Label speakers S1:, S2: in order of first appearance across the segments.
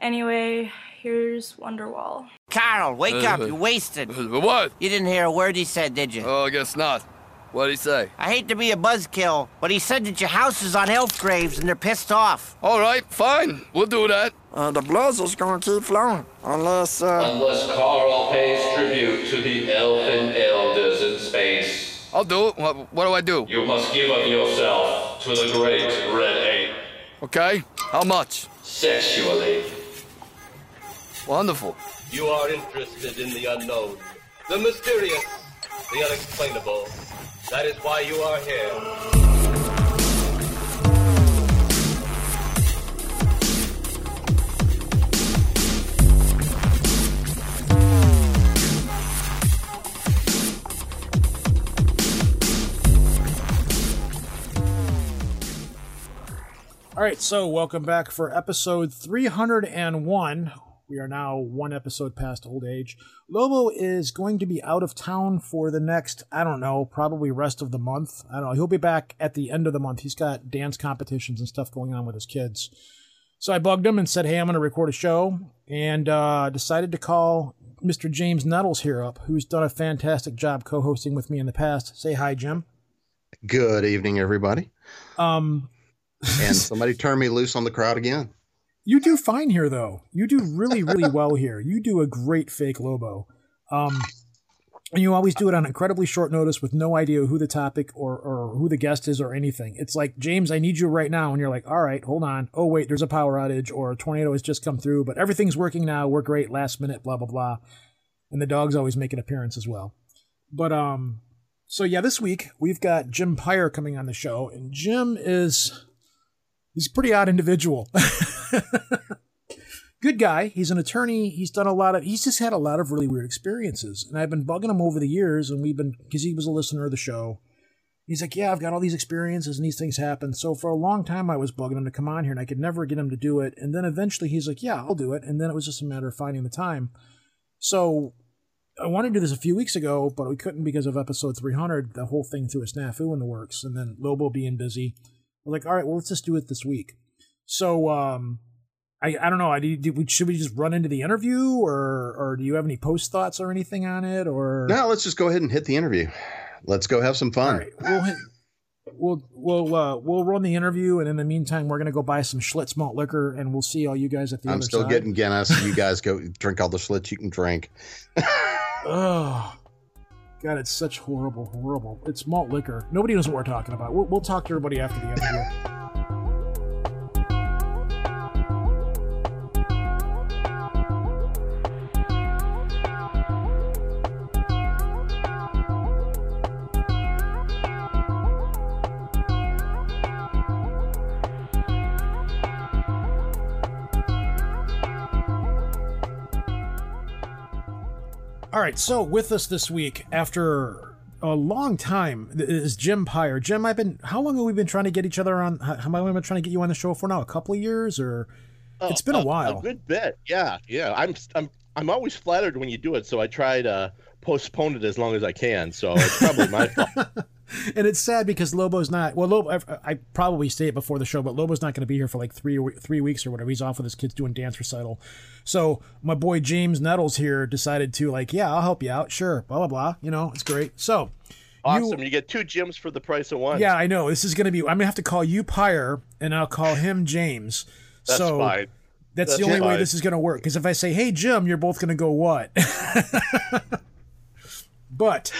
S1: Anyway, here's Wonderwall.
S2: Carl, wake up. You're wasted.
S3: What?
S2: You didn't hear a word he said, did you?
S3: Oh, I guess not. What'd he say?
S2: I hate to be a buzzkill, but he said that your house is on elf graves and they're pissed off.
S3: All right, fine. We'll do that.
S4: Uh, the blizzard's gonna keep flowing unless, uh...
S5: Unless Carl pays tribute to the elfin elders in space.
S3: I'll do it. What, what do I do?
S5: You must give up yourself to the great red ape.
S3: Okay. How much?
S5: Sexually.
S3: Wonderful.
S5: You are interested in the unknown, the mysterious, the unexplainable. That is why you are here.
S6: All right, so welcome back for episode 301. We are now one episode past old age. Lobo is going to be out of town for the next, I don't know, probably rest of the month. I don't know. He'll be back at the end of the month. He's got dance competitions and stuff going on with his kids. So I bugged him and said, hey, I'm going to record a show, and uh, decided to call Mr. James Nettles here up, who's done a fantastic job co hosting with me in the past. Say hi, Jim.
S7: Good evening, everybody.
S6: Um,
S7: And somebody turned me loose on the crowd again.
S6: You do fine here, though. You do really, really well here. You do a great fake Lobo. Um, and you always do it on incredibly short notice with no idea who the topic or, or who the guest is or anything. It's like, James, I need you right now. And you're like, all right, hold on. Oh, wait, there's a power outage or a tornado has just come through, but everything's working now. We're great. Last minute, blah, blah, blah. And the dogs always make an appearance as well. But, um, so yeah, this week we've got Jim Pyre coming on the show. And Jim is, he's a pretty odd individual. good guy. He's an attorney. He's done a lot of, he's just had a lot of really weird experiences. And I've been bugging him over the years, and we've been, because he was a listener of the show. He's like, Yeah, I've got all these experiences and these things happen. So for a long time, I was bugging him to come on here, and I could never get him to do it. And then eventually he's like, Yeah, I'll do it. And then it was just a matter of finding the time. So I wanted to do this a few weeks ago, but we couldn't because of episode 300. The whole thing threw a snafu in the works. And then Lobo being busy. We're like, All right, well, let's just do it this week. So, um, I, I don't know. I do, do, should we just run into the interview, or or do you have any post thoughts or anything on it? Or
S7: Now let's just go ahead and hit the interview. Let's go have some fun.
S6: all right, we'll hit, we'll we'll uh, we'll run the interview, and in the meantime, we're gonna go buy some Schlitz malt liquor, and we'll see all you guys at the
S7: I'm still
S6: side.
S7: getting Guinness. You guys go drink all the Schlitz you can drink.
S6: Oh, God, it's such horrible, horrible. It's malt liquor. Nobody knows what we're talking about. We'll, we'll talk to everybody after the interview. All right, so with us this week, after a long time, is Jim Pyre. Jim, I've been. How long have we been trying to get each other on? How, how long have we been trying to get you on the show for now? A couple of years, or oh, it's been a while.
S8: A good bit, yeah, yeah. I'm I'm I'm always flattered when you do it, so I try to postpone it as long as I can. So it's probably my fault.
S6: And it's sad because Lobo's not. Well, Lobo, I, I probably say it before the show, but Lobo's not going to be here for like three three weeks or whatever. He's off with his kids doing dance recital. So my boy James Nettles here decided to like, yeah, I'll help you out, sure, blah blah blah. You know, it's great. So
S8: Awesome. You, get two Jims for the price of one.
S6: yeah, I know this is going to be. I'm going to have to call you Pyre, and I'll call him James.
S8: That's
S6: so
S8: fine.
S6: That's,
S8: That's
S6: the only way this is going to work. Because if I say, "Hey Jim," you're both going to go what? but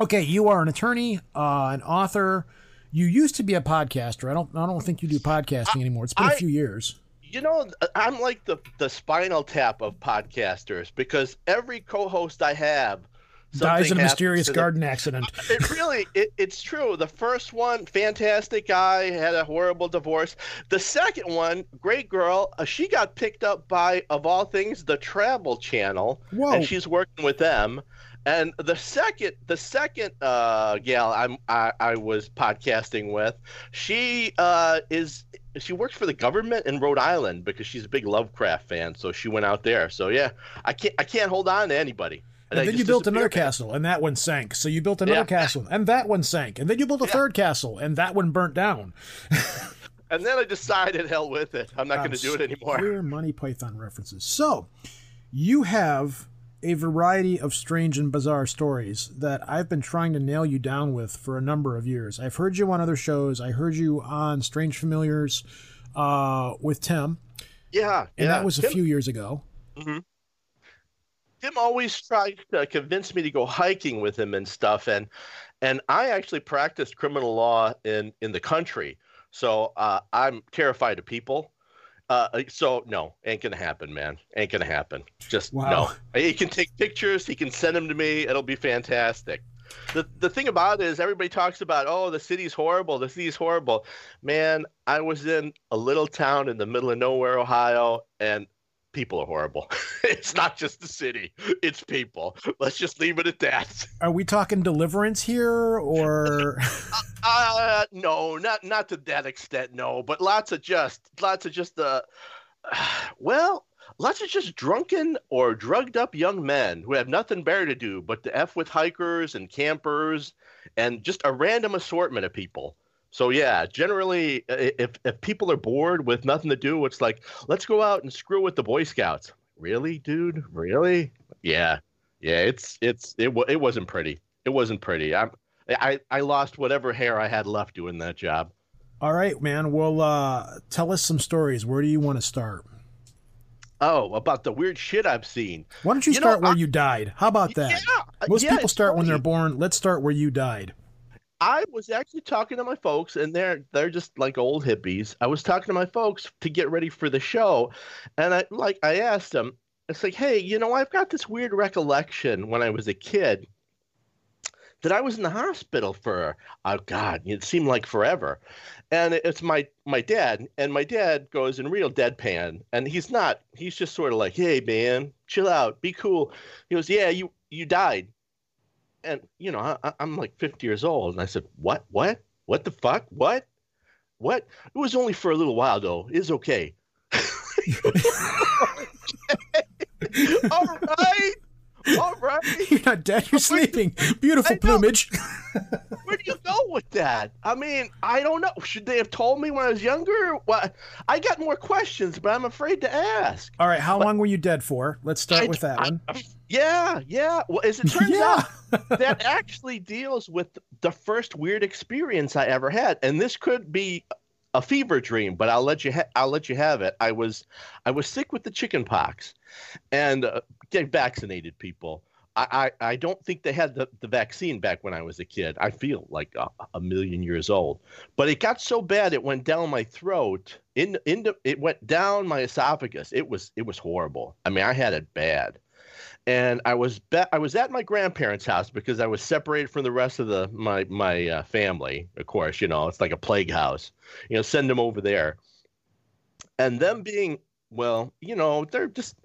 S6: okay, you are an attorney, uh, an author. You used to be a podcaster. I don't. I don't think you do podcasting anymore. It's been a
S8: I-
S6: few years.
S8: You know, I'm like the the spinal tap of podcasters because every co-host I have
S6: Dies in a mysterious
S8: to them.
S6: garden accident.
S8: It really, it, it's true. The first one, fantastic guy, had a horrible divorce. The second one, great girl. Uh, she got picked up by, of all things, the Travel Channel,
S6: Whoa.
S8: and she's working with them. And the second, the second uh, gal I'm, I, I was podcasting with, she uh, is she works for the government in Rhode Island because she's a big Lovecraft fan. So she went out there. So yeah, I can't I can't hold on to anybody.
S6: And
S8: I
S6: then you built another castle, and that one sank. So you built another
S8: Yeah.
S6: castle, and that one sank. And then you built a third castle, and that one burnt down.
S8: and then I decided, hell with it. I'm not going to do it anymore.
S6: Clear Monty Python references. So, you have a variety of strange and bizarre stories that I've been trying to nail you down with for a number of years. I've heard you on other shows. I heard you on Strange Familiars uh, with Tim,
S8: Yeah,
S6: and
S8: yeah.
S6: that was a
S8: Tim-
S6: few years ago.
S8: Tim always tries to convince me to go hiking with him and stuff, and and I actually practiced criminal law in in the country, so uh, I'm terrified of people. Uh, so no, ain't gonna happen, man. Ain't gonna happen. Just
S6: Wow.
S8: no. He can take pictures. He can send them to me. It'll be fantastic. The the thing about it is everybody talks about oh the city's horrible. The city's horrible. Man, I was in a little town in the middle of nowhere, Ohio, and people are horrible. it's not just the city, it's people. Let's just leave it at that.
S6: Are we talking Deliverance here, or
S8: Uh no, not not to that extent, no, but lots of just lots of just uh well, lots of just drunken or drugged up young men who have nothing better to do but to F with hikers and campers and just a random assortment of people. So yeah, generally if if people are bored with nothing to do, it's like, let's go out and screw with the Boy Scouts. Really, dude? Really? Yeah. Yeah, it's it's it it wasn't pretty. It wasn't pretty. I'm I I lost whatever hair I had left doing that job.
S6: all right, man? Well, uh, tell us some stories. Where do you want to start?
S8: Oh, about the weird shit I've seen.
S6: Why don't you,
S8: You know,
S6: start where
S8: I-
S6: you died? How about that?
S8: Yeah,
S6: Most
S8: yeah,
S6: people start when they're born. Let's start where you died.
S8: I was actually talking to my folks, and they're they're just like old hippies. I was talking to my folks to get ready for the show, and I like I asked them, it's like, hey, you know, I've got this weird recollection when I was a kid that I was in the hospital for oh god, it seemed like forever, and it's my my dad, and my dad goes in real deadpan, and he's not, he's just sort of like, hey man, chill out, be cool. He goes, yeah, you you died and you know I, i'm like 50 years old and i said what? What? What the fuck? What? What? It was only for a little while though. It's okay. All right all right
S6: You're not dead. You're sleeping. Beautiful plumage.
S8: where do you go with that i mean i don't know should they have told me when i was younger what i got more questions but i'm afraid to ask
S6: All right. How long were you dead for? Let's start
S8: I-
S6: with that
S8: I-
S6: one.
S8: yeah yeah well as it turns
S6: Yeah.
S8: out that actually deals with the first weird experience I ever had, and this could be a fever dream, but I'll let you ha- I'll let you have it. I was I was sick with the chicken pox, and uh, get vaccinated, people. I, I, don't think they had the, the vaccine back when I was a kid. I feel like a, a million years old, but it got so bad it went down my throat. In into it went down my esophagus. It was it was horrible. I mean, I had it bad and I was be- I was at my grandparents' house because I was separated from the rest of the my my uh, family. Of course, you know it's like a plague house. You know, send them over there, and them being well, you know, they're just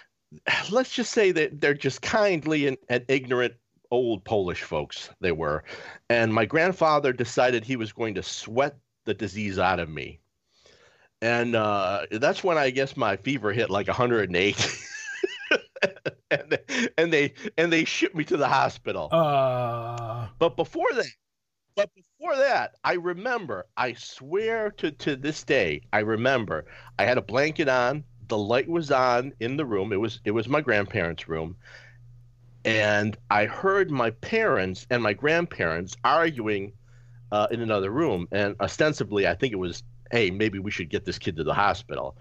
S8: let's just say that they're just kindly and, and ignorant old Polish folks. They were, and my grandfather decided he was going to sweat the disease out of me. And uh, that's when I guess my fever hit like 108. and they, and they and they shipped me to the hospital.
S6: Uh,
S8: But before that, but before that, I remember. I swear to to this day, I remember. I had a blanket on. The light was on in the room. It was it was my grandparents' room, and I heard my parents and my grandparents arguing uh, in another room. And ostensibly, I think it was, hey, maybe we should get this kid to the hospital.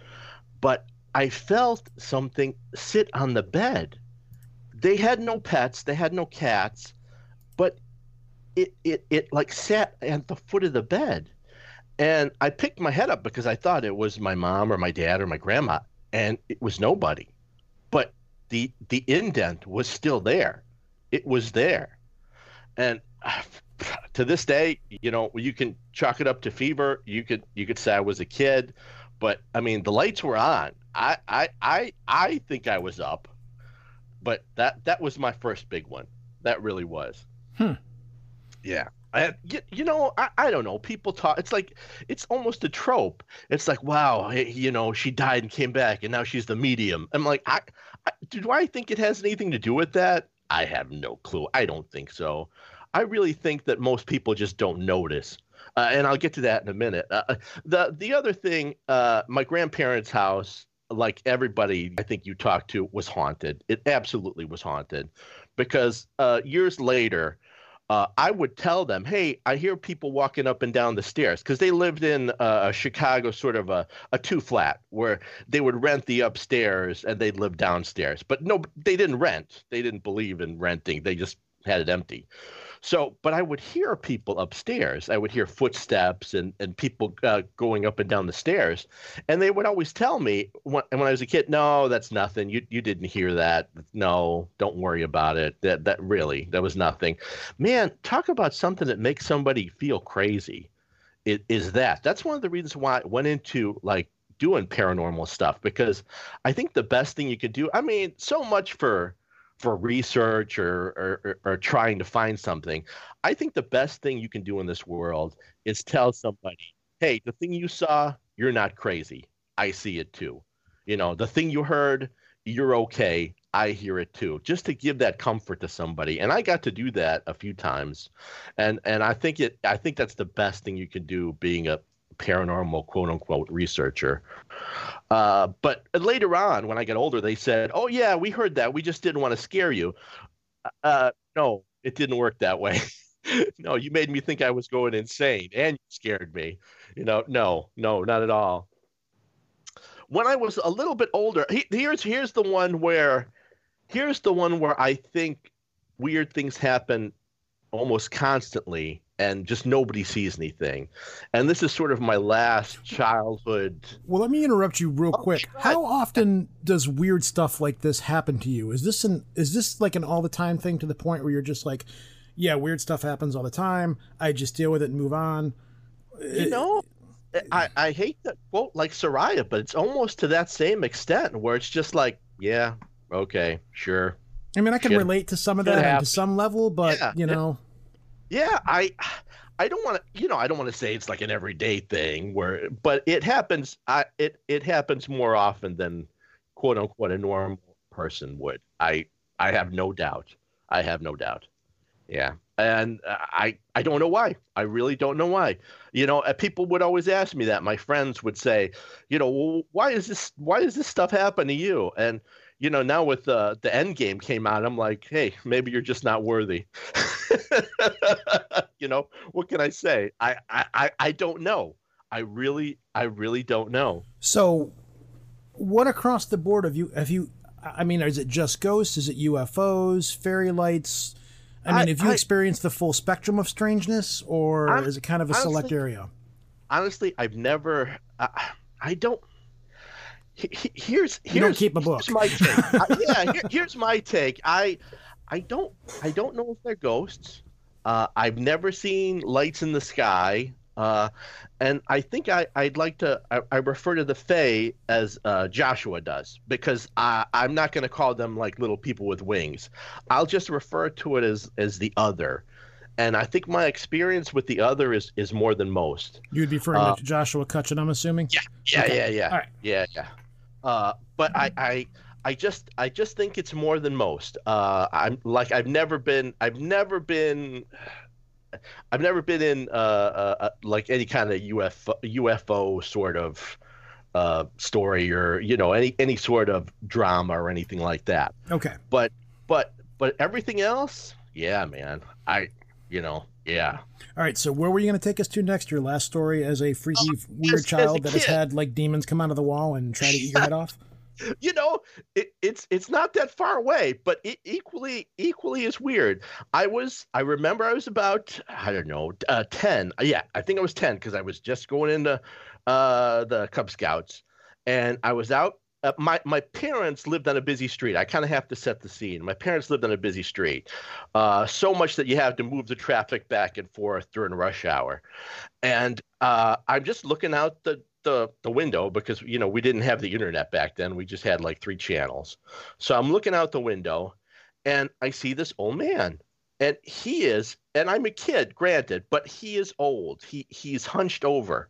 S8: But I felt something sit on the bed. They had no pets. They had no cats, but it it it like sat at the foot of the bed, and I picked my head up because I thought it was my mom or my dad or my grandma, and it was nobody. But the the indent was still there. It was there, and to this day, you know, you can chalk it up to fever. You could you could say I was a kid, but I mean the lights were on. I I I I think I was up, but that that was my first big one. That really was.
S6: Hmm.
S8: Yeah. I, you, you know, I, I don't know. People talk. It's like it's almost a trope. It's like, wow, you know, she died and came back, and now she's the medium. I'm like, I, I do I think it has anything to do with that? I have no clue. I don't think so. I really think that most people just don't notice. uh, and I'll get to that in a minute. Uh, the the other thing, uh, my grandparents' house, like everybody I think you talked to, was haunted. It absolutely was haunted, because uh, years later. Uh, I would tell them, "Hey, I hear people walking up and down the stairs," because they lived in uh, Chicago, sort of a, a two flat, where they would rent the upstairs and they'd live downstairs. But no, they didn't rent. They didn't believe in renting. They just had it empty. So, but I would hear people upstairs. I would hear footsteps and and people uh, going up and down the stairs, and they would always tell me when, when I was a kid, "No, that's nothing. You you didn't hear that. No, don't worry about it. That that really that was nothing." Man, talk about something that makes somebody feel crazy. It is that. That's one of the reasons why I went into like doing paranormal stuff because I think the best thing you could do. I mean, so much for for research or, or, or trying to find something. I think the best thing you can do in this world is tell somebody, "Hey, the thing you saw, you're not crazy. I see it too. You know, the thing you heard, you're okay. I hear it too." Just to give that comfort to somebody. And I got to do that a few times. And and I think it I think that's the best thing you can do being a paranormal quote unquote researcher. Uh, but later on, when I got older, they said, "Oh yeah, we heard that. We just didn't want to scare you." Uh, no, it didn't work that way. no, you made me think I was going insane, and you scared me. You know, no, no, not at all. When I was a little bit older, he, here's here's the one where, here's the one where I think weird things happen almost constantly and just nobody sees anything. And this is sort of my last childhood.
S6: Well, let me interrupt you real
S8: Oh,
S6: quick.
S8: God.
S6: How often does weird stuff like this happen to you? Is this an is this like an all the time thing to the point where you're just like, yeah, weird stuff happens all the time. I just deal with it and move on.
S8: You uh, know, I, I hate that quote like Soraya, but it's almost to that same extent where it's just like, yeah, okay, sure.
S6: I mean, I can
S8: Shit.
S6: relate to some of
S8: Shit
S6: that to some level, but
S8: Yeah,
S6: you know,
S8: Yeah, I I don't want to, you know, I don't want to say it's like an everyday thing where but it happens I it it happens more often than quote unquote a normal person would. I I have no doubt. I have no doubt. Yeah. And uh, I I don't know why. I really don't know why. You know, uh, people would always ask me that. My friends would say, you know, well, why is this why does this stuff happen to you? And you know, now with uh, the end game came out, I'm like, hey, maybe you're just not worthy. you know, what can I say? I, I, I, I don't know. I really, I really don't know.
S6: so what across the board have you have you? I mean, is it just ghosts? Is it UFOs, fairy lights? I mean,
S8: I-
S6: have you
S8: I-
S6: experienced the full spectrum of strangeness, or
S8: Hon-
S6: is it kind of a select area?
S8: Honestly, I've never. I, I don't. He- he- Here's here's
S6: You don't keep a book.
S8: Here's my take. I- yeah, here, here's my take. I I don't I don't know if they're ghosts. Uh, I've never seen lights in the sky. Uh, and I think I, I'd like to I, I refer to the Fae as uh, Joshua does because I, I'm not going to call them like little people with wings. I'll just refer to it as as the other. And I think my experience with the other is is more than most.
S6: You'd be referring
S8: Uh,
S6: to Joshua Cutchin, I'm assuming.
S8: Yeah, yeah,
S6: Okay.
S8: yeah, yeah,
S6: right.
S8: yeah, yeah. Uh, but I, I, I just, I just think it's more than most. Uh, I'm like, I've never been, I've never been, I've never been in uh, uh, uh like any kind of UFO, UFO sort of uh story or you know any any sort of drama or anything like that.
S6: Okay.
S8: But, but, but everything else, yeah, man. I, you know, yeah.
S6: All right. So where were you going to take us to next? Your last story as a freaky, weird
S8: Oh, as a
S6: child that has had like demons come out of the wall and try to eat your head off.
S8: you know it, it's it's not that far away but it equally equally is weird i was i remember i was about i don't know uh, 10 yeah i think i was 10 because i was just going into uh the cub scouts and i was out uh, my my parents lived on a busy street. I kind of have to set the scene. My parents lived on a busy street, uh, so much that you have to move the traffic back and forth during rush hour. And uh, I'm just looking out the the the window because you know we didn't have the internet back then. We just had like three channels. So I'm looking out the window, and I see this old man, and he is, and I'm a kid, granted, but he is old. He he's hunched over,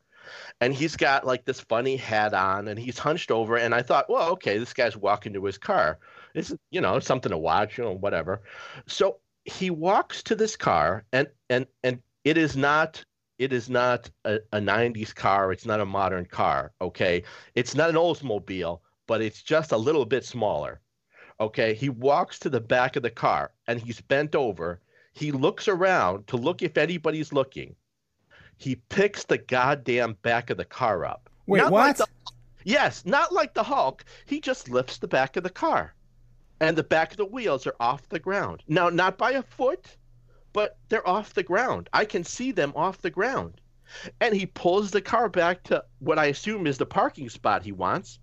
S8: and he's got like this funny hat on, and he's hunched over. And I thought, well, okay, this guy's walking to his car. This is you know something to watch, you know, whatever. So he walks to this car, and and and it is not it is not a, a 90s car. It's not a modern car. Okay. It's not an Oldsmobile, but it's just a little bit smaller. Okay. He walks to the back of the car and he's bent over. He looks around to look if anybody's looking. He picks the goddamn back of the car up.
S6: Wait,
S8: Not
S6: what?
S8: like the- yes, not like the Hulk. He just lifts the back of the car. And the back of the wheels are off the ground. Now, not by a foot, but they're off the ground. I can see them off the ground. And he pulls the car back to what I assume is the parking spot he wants,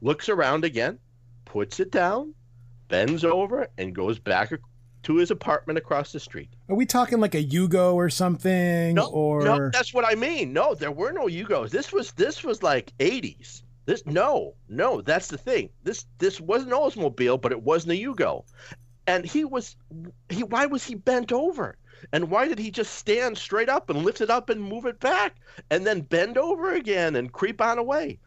S8: looks around again, puts it down, bends over, and goes back ac- to his apartment across the street.
S6: Are we talking like a Yugo or something?
S8: No,
S6: or
S8: no, that's what I mean. No, there were no Yugos. This was this was like 80s. This no, no, that's the thing. This this wasn't an Oldsmobile, but it wasn't a Yugo. And he was he why was he bent over? And why did he just stand straight up and lift it up and move it back and then bend over again and creep on away?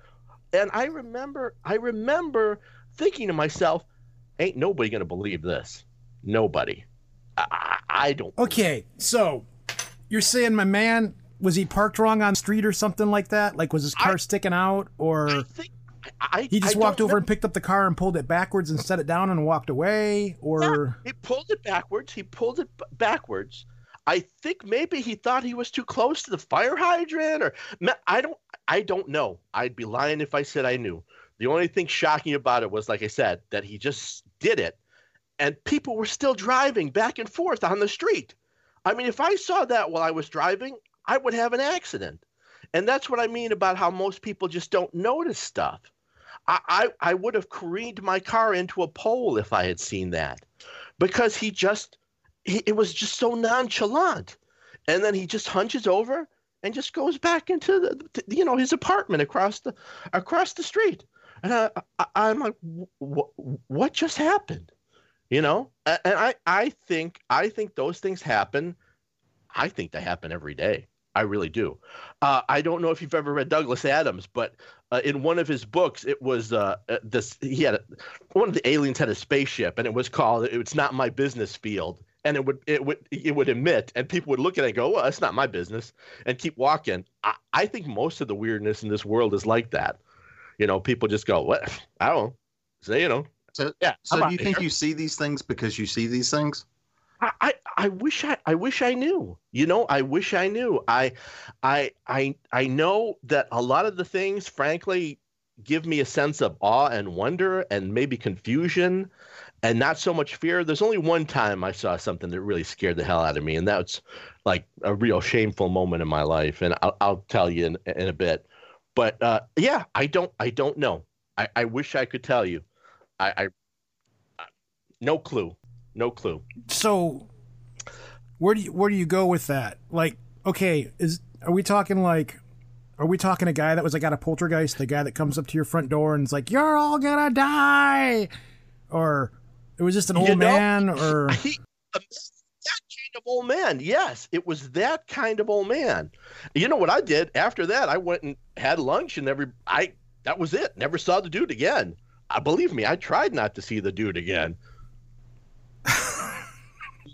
S8: And I remember I remember thinking to myself, ain't nobody gonna believe this. Nobody. I, I, I don't
S6: Okay, so you're saying my man was he parked wrong on the street or something like that? Like was his car sticking out or
S8: I think I,
S6: he just
S8: I
S6: walked over
S8: know.
S6: and picked up the car and pulled it backwards and set it down and walked away or
S8: He pulled it backwards. He pulled it b- backwards. I think maybe he thought he was too close to the fire hydrant, or I don't. I don't know. I'd be lying if I said I knew. The only thing shocking about it was, like I said, that he just did it, and people were still driving back and forth on the street. I mean, if I saw that while I was driving, I would have an accident. And that's what I mean about how most people just don't notice stuff. I, I, I would have careened my car into a pole if I had seen that because he just, he, it was just so nonchalant. And then he just hunches over and just goes back into the, you know, his apartment across the, across the street. And I, I, I'm like, what just happened? You know, and I, I think, I think those things happen. I think they happen every day. I really do. Uh, I don't know if you've ever read Douglas Adams, but uh, in one of his books, it was uh, uh, this. He had a, one of the aliens had a spaceship, and it was called "It's Not My Business Field." And it would it would it would emit, and people would look at it and go, "Well, that's not my business," and keep walking. I, I think most of the weirdness in this world is like that. You know, people just go, "What? I don't Say, So you know,
S7: So,
S8: yeah.
S7: so do you think
S8: here.
S7: you see these things because you see these things?
S8: I, I, I wish I, I wish I knew. You know, I wish I knew. I, I, I, I know that a lot of the things, frankly, give me a sense of awe and wonder, and maybe confusion, and not so much fear. There's only one time I saw something that really scared the hell out of me, and that's like a real shameful moment in my life, and I'll, I'll tell you in, in a bit. But uh, yeah, I don't, I don't know. I, I wish I could tell you. I, I, no clue, no clue.
S6: so where do you where do you go with that? Like, okay, is are we talking like are we talking a guy that was like got a poltergeist, the guy that comes up to your front door and is like, You're all gonna die or it was just an old
S8: You know,
S6: man or
S8: he, that kind of old man. Yes, it was that kind of old man. You know what I did after that? I went and had lunch, and every I that was it. Never saw the dude again. I believe me, I tried not to see the dude again.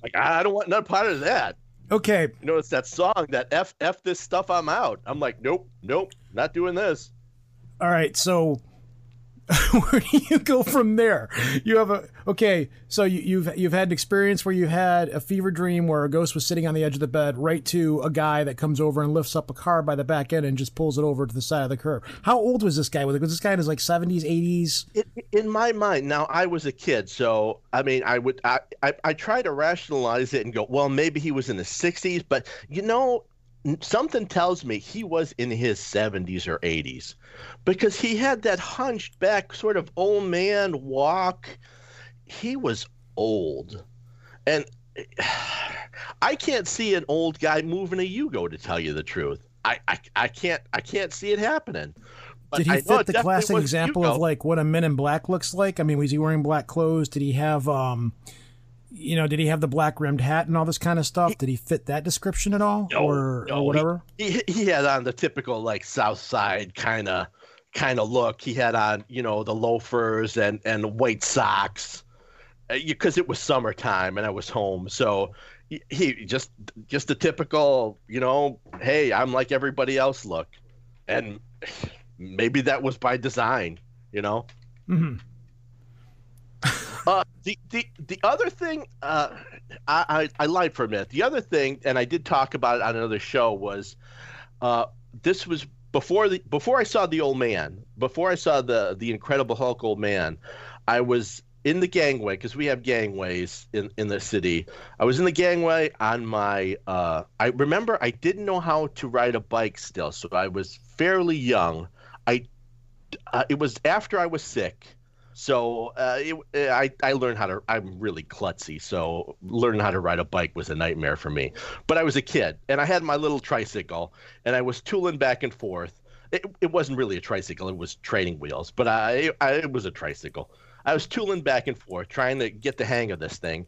S8: like I don't want none part of that.
S6: Okay,
S8: You know, it's that song that f f this stuff. I'm out. I'm like, nope, nope, not doing this.
S6: all right, so where do you go from there? You have a okay, so you, you've you've had an experience where you had a fever dream where a ghost was sitting on the edge of the bed, right to a guy that comes over and lifts up a car by the back end and just pulls it over to the side of the curb. How old was this guy? Was this guy in his like seventies, eighties?
S8: in, my mind now i was a kid so i mean i would I, I i try to rationalize it and go well maybe he was in the 60s but you know something tells me he was in his 70s or 80s because he had that hunched back sort of old man walk he was old and i can't see an old guy moving a yugo to tell you the truth i i, I can't i can't see it happening But
S6: Did he
S8: I
S6: fit the classic example
S8: Yugo.
S6: of like what a Men in Black looks like? I mean, was he wearing black clothes? Did he have um, you know, did he have the black rimmed hat and all this kind of stuff? Did he fit that description at all,
S8: No,
S6: or
S8: no,
S6: or whatever?
S8: he, he had on the typical like South Side kind of kind of look. He had on you know the loafers and and white socks, because it was summertime and I was home. So he, he just just the typical, you know, hey, I'm like everybody else look, and maybe that was by design, you know.
S6: hmm
S8: Uh, the, the the other thing, uh, I, I I lied for a minute. The other thing, and I did talk about it on another show, was uh, this was before the before I saw the old man, before I saw the the Incredible Hulk old man, I was in the gangway because we have gangways in in the city. I was in the gangway on my. Uh, I remember I didn't know how to ride a bike still, so I was fairly young. I uh, it was after I was sick. So uh, it, I I learned how to. I'm really klutzy, so learning how to ride a bike was a nightmare for me. But I was a kid, and I had my little tricycle, and I was tooling back and forth. It, it wasn't really a tricycle; it was training wheels, but I, I it was a tricycle. I was tooling back and forth, trying to get the hang of this thing,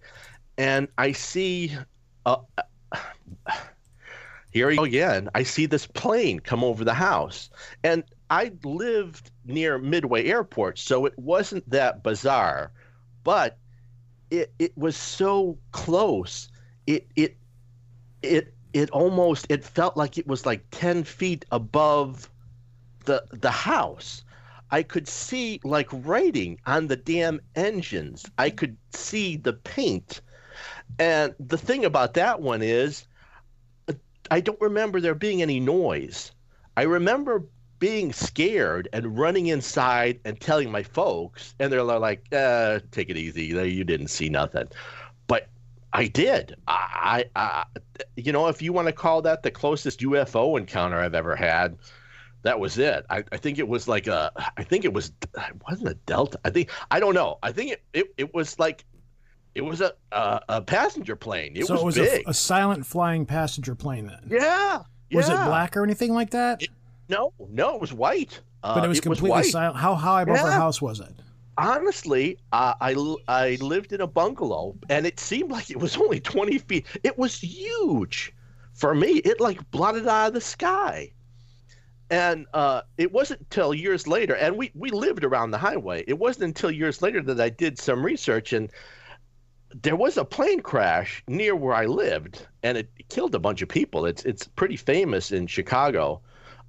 S8: and I see. Uh, here we go again. I see this plane come over the house, and I lived near Midway Airport, so it wasn't that bizarre, but it it was so close. It it it it almost it felt like it was like ten feet above the the house. I could see like writing on the damn engines. I could see the paint. And the thing about that one is I don't remember there being any noise. I remember being scared and running inside and telling my folks, and they're like, uh, "Take it easy. You didn't see nothing." But I did. I, I, you know, if you want to call that the closest UFO encounter I've ever had, that was it. I, I think it was like a. I think it was. It wasn't a Delta. I think I don't know. I think it. It, it was like. It was a, a a passenger plane. It
S6: so
S8: was,
S6: it was
S8: big.
S6: a, a silent flying passenger plane then.
S8: yeah.
S6: Was it black or anything like that?
S8: It- No, no, it was white.
S6: but
S8: Uh,
S6: it was completely
S8: white.
S6: silent. How high above our
S8: Yeah.
S6: house was it?
S8: Honestly, uh, I I lived in a bungalow, and it seemed like it was only twenty feet. It was huge for me. It like blotted out of the sky, and uh, it wasn't until years later. And we we lived around the highway. It wasn't until years later that I did some research, and there was a plane crash near where I lived, and it killed a bunch of people. It's it's pretty famous in Chicago,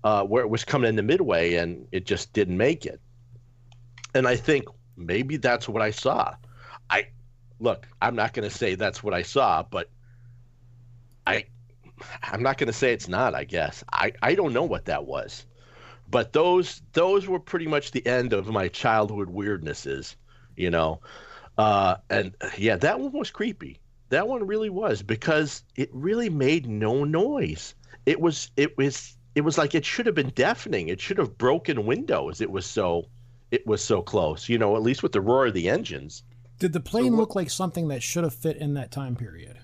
S8: uh, where it was coming into Midway, and it just didn't make it. And I think maybe that's what I saw. I look, I'm not going to say that's what I saw, but I I'm not going to say it's not, I guess. I I don't know what that was. But those those were pretty much the end of my childhood weirdnesses, you know. Uh and yeah, that one was creepy. That one really was because it really made no noise. It was it was it was like it should have been deafening. It should have broken windows. It was so it was so close, you know, at least with the roar of the engines.
S6: Did the plane look like something that should have fit in that time period?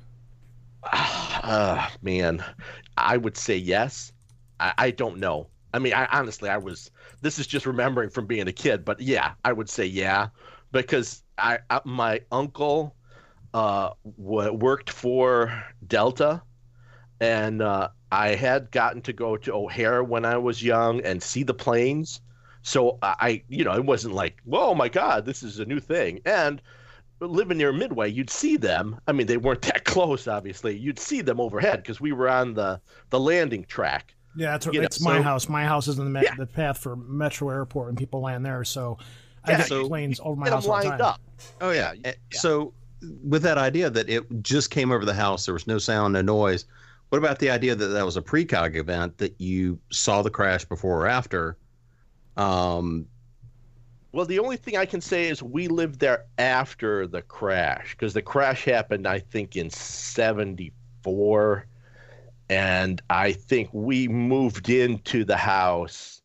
S8: Uh, man, I would say yes. I, I don't know. I mean, I honestly, I was. This is just remembering from being a kid, but yeah, I would say yeah, because I, I my uncle uh w- worked for Delta, and uh, I had gotten to go to O'Hare when I was young and see the planes. So I, you know, it wasn't like, oh my God, this is a new thing. And living near Midway, you'd see them. I mean, they weren't that close, obviously. You'd see them overhead because we were on the the landing track.
S6: Yeah, that's
S8: You know,
S6: it's my
S8: so-
S6: house. My house is in the, me-
S8: Yeah.
S6: the path for Metro Airport, and people land there. So I
S8: Yeah,
S6: get
S7: so-
S6: planes over my house
S8: them
S6: all the time.
S8: up.
S7: Oh yeah. Eh, So with that idea that it just came over the house, there was no sound, no noise. What about the idea that that was a precog event that you saw the crash before or after? Um,
S8: Well, the only thing I can say is we lived there after the crash because the crash happened, I think, in '74, and I think we moved into the house.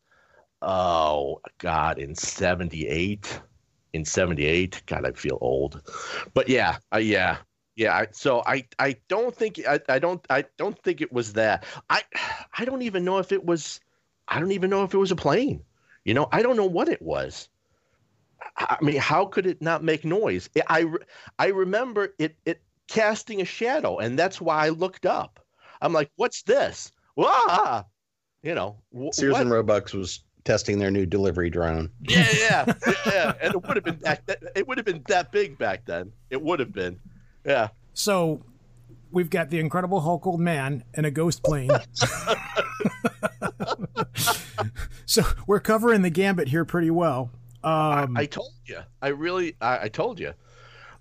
S8: Oh God, in '78. In '78, God, I feel old, but yeah, uh, yeah, yeah. I, so I, I don't think I, I don't, I don't think it was that. I, I don't even know if it was. I don't even know if it was a plane. You know, I don't know what it was. I mean, how could it not make noise? I, I, remember it, it casting a shadow, and that's why I looked up. I'm like, "What's this?" Wah! You know, wh-
S7: Sears
S8: what?
S7: and Roebuck's was testing their new delivery drone.
S8: Yeah, yeah, yeah. And it would have been. That, it would have been that big back then. It would have been. Yeah.
S6: So we've got the Incredible Hulk old man and a ghost plane. so we're covering the gambit here pretty well. Um,
S8: I told you. I really. I, I told you.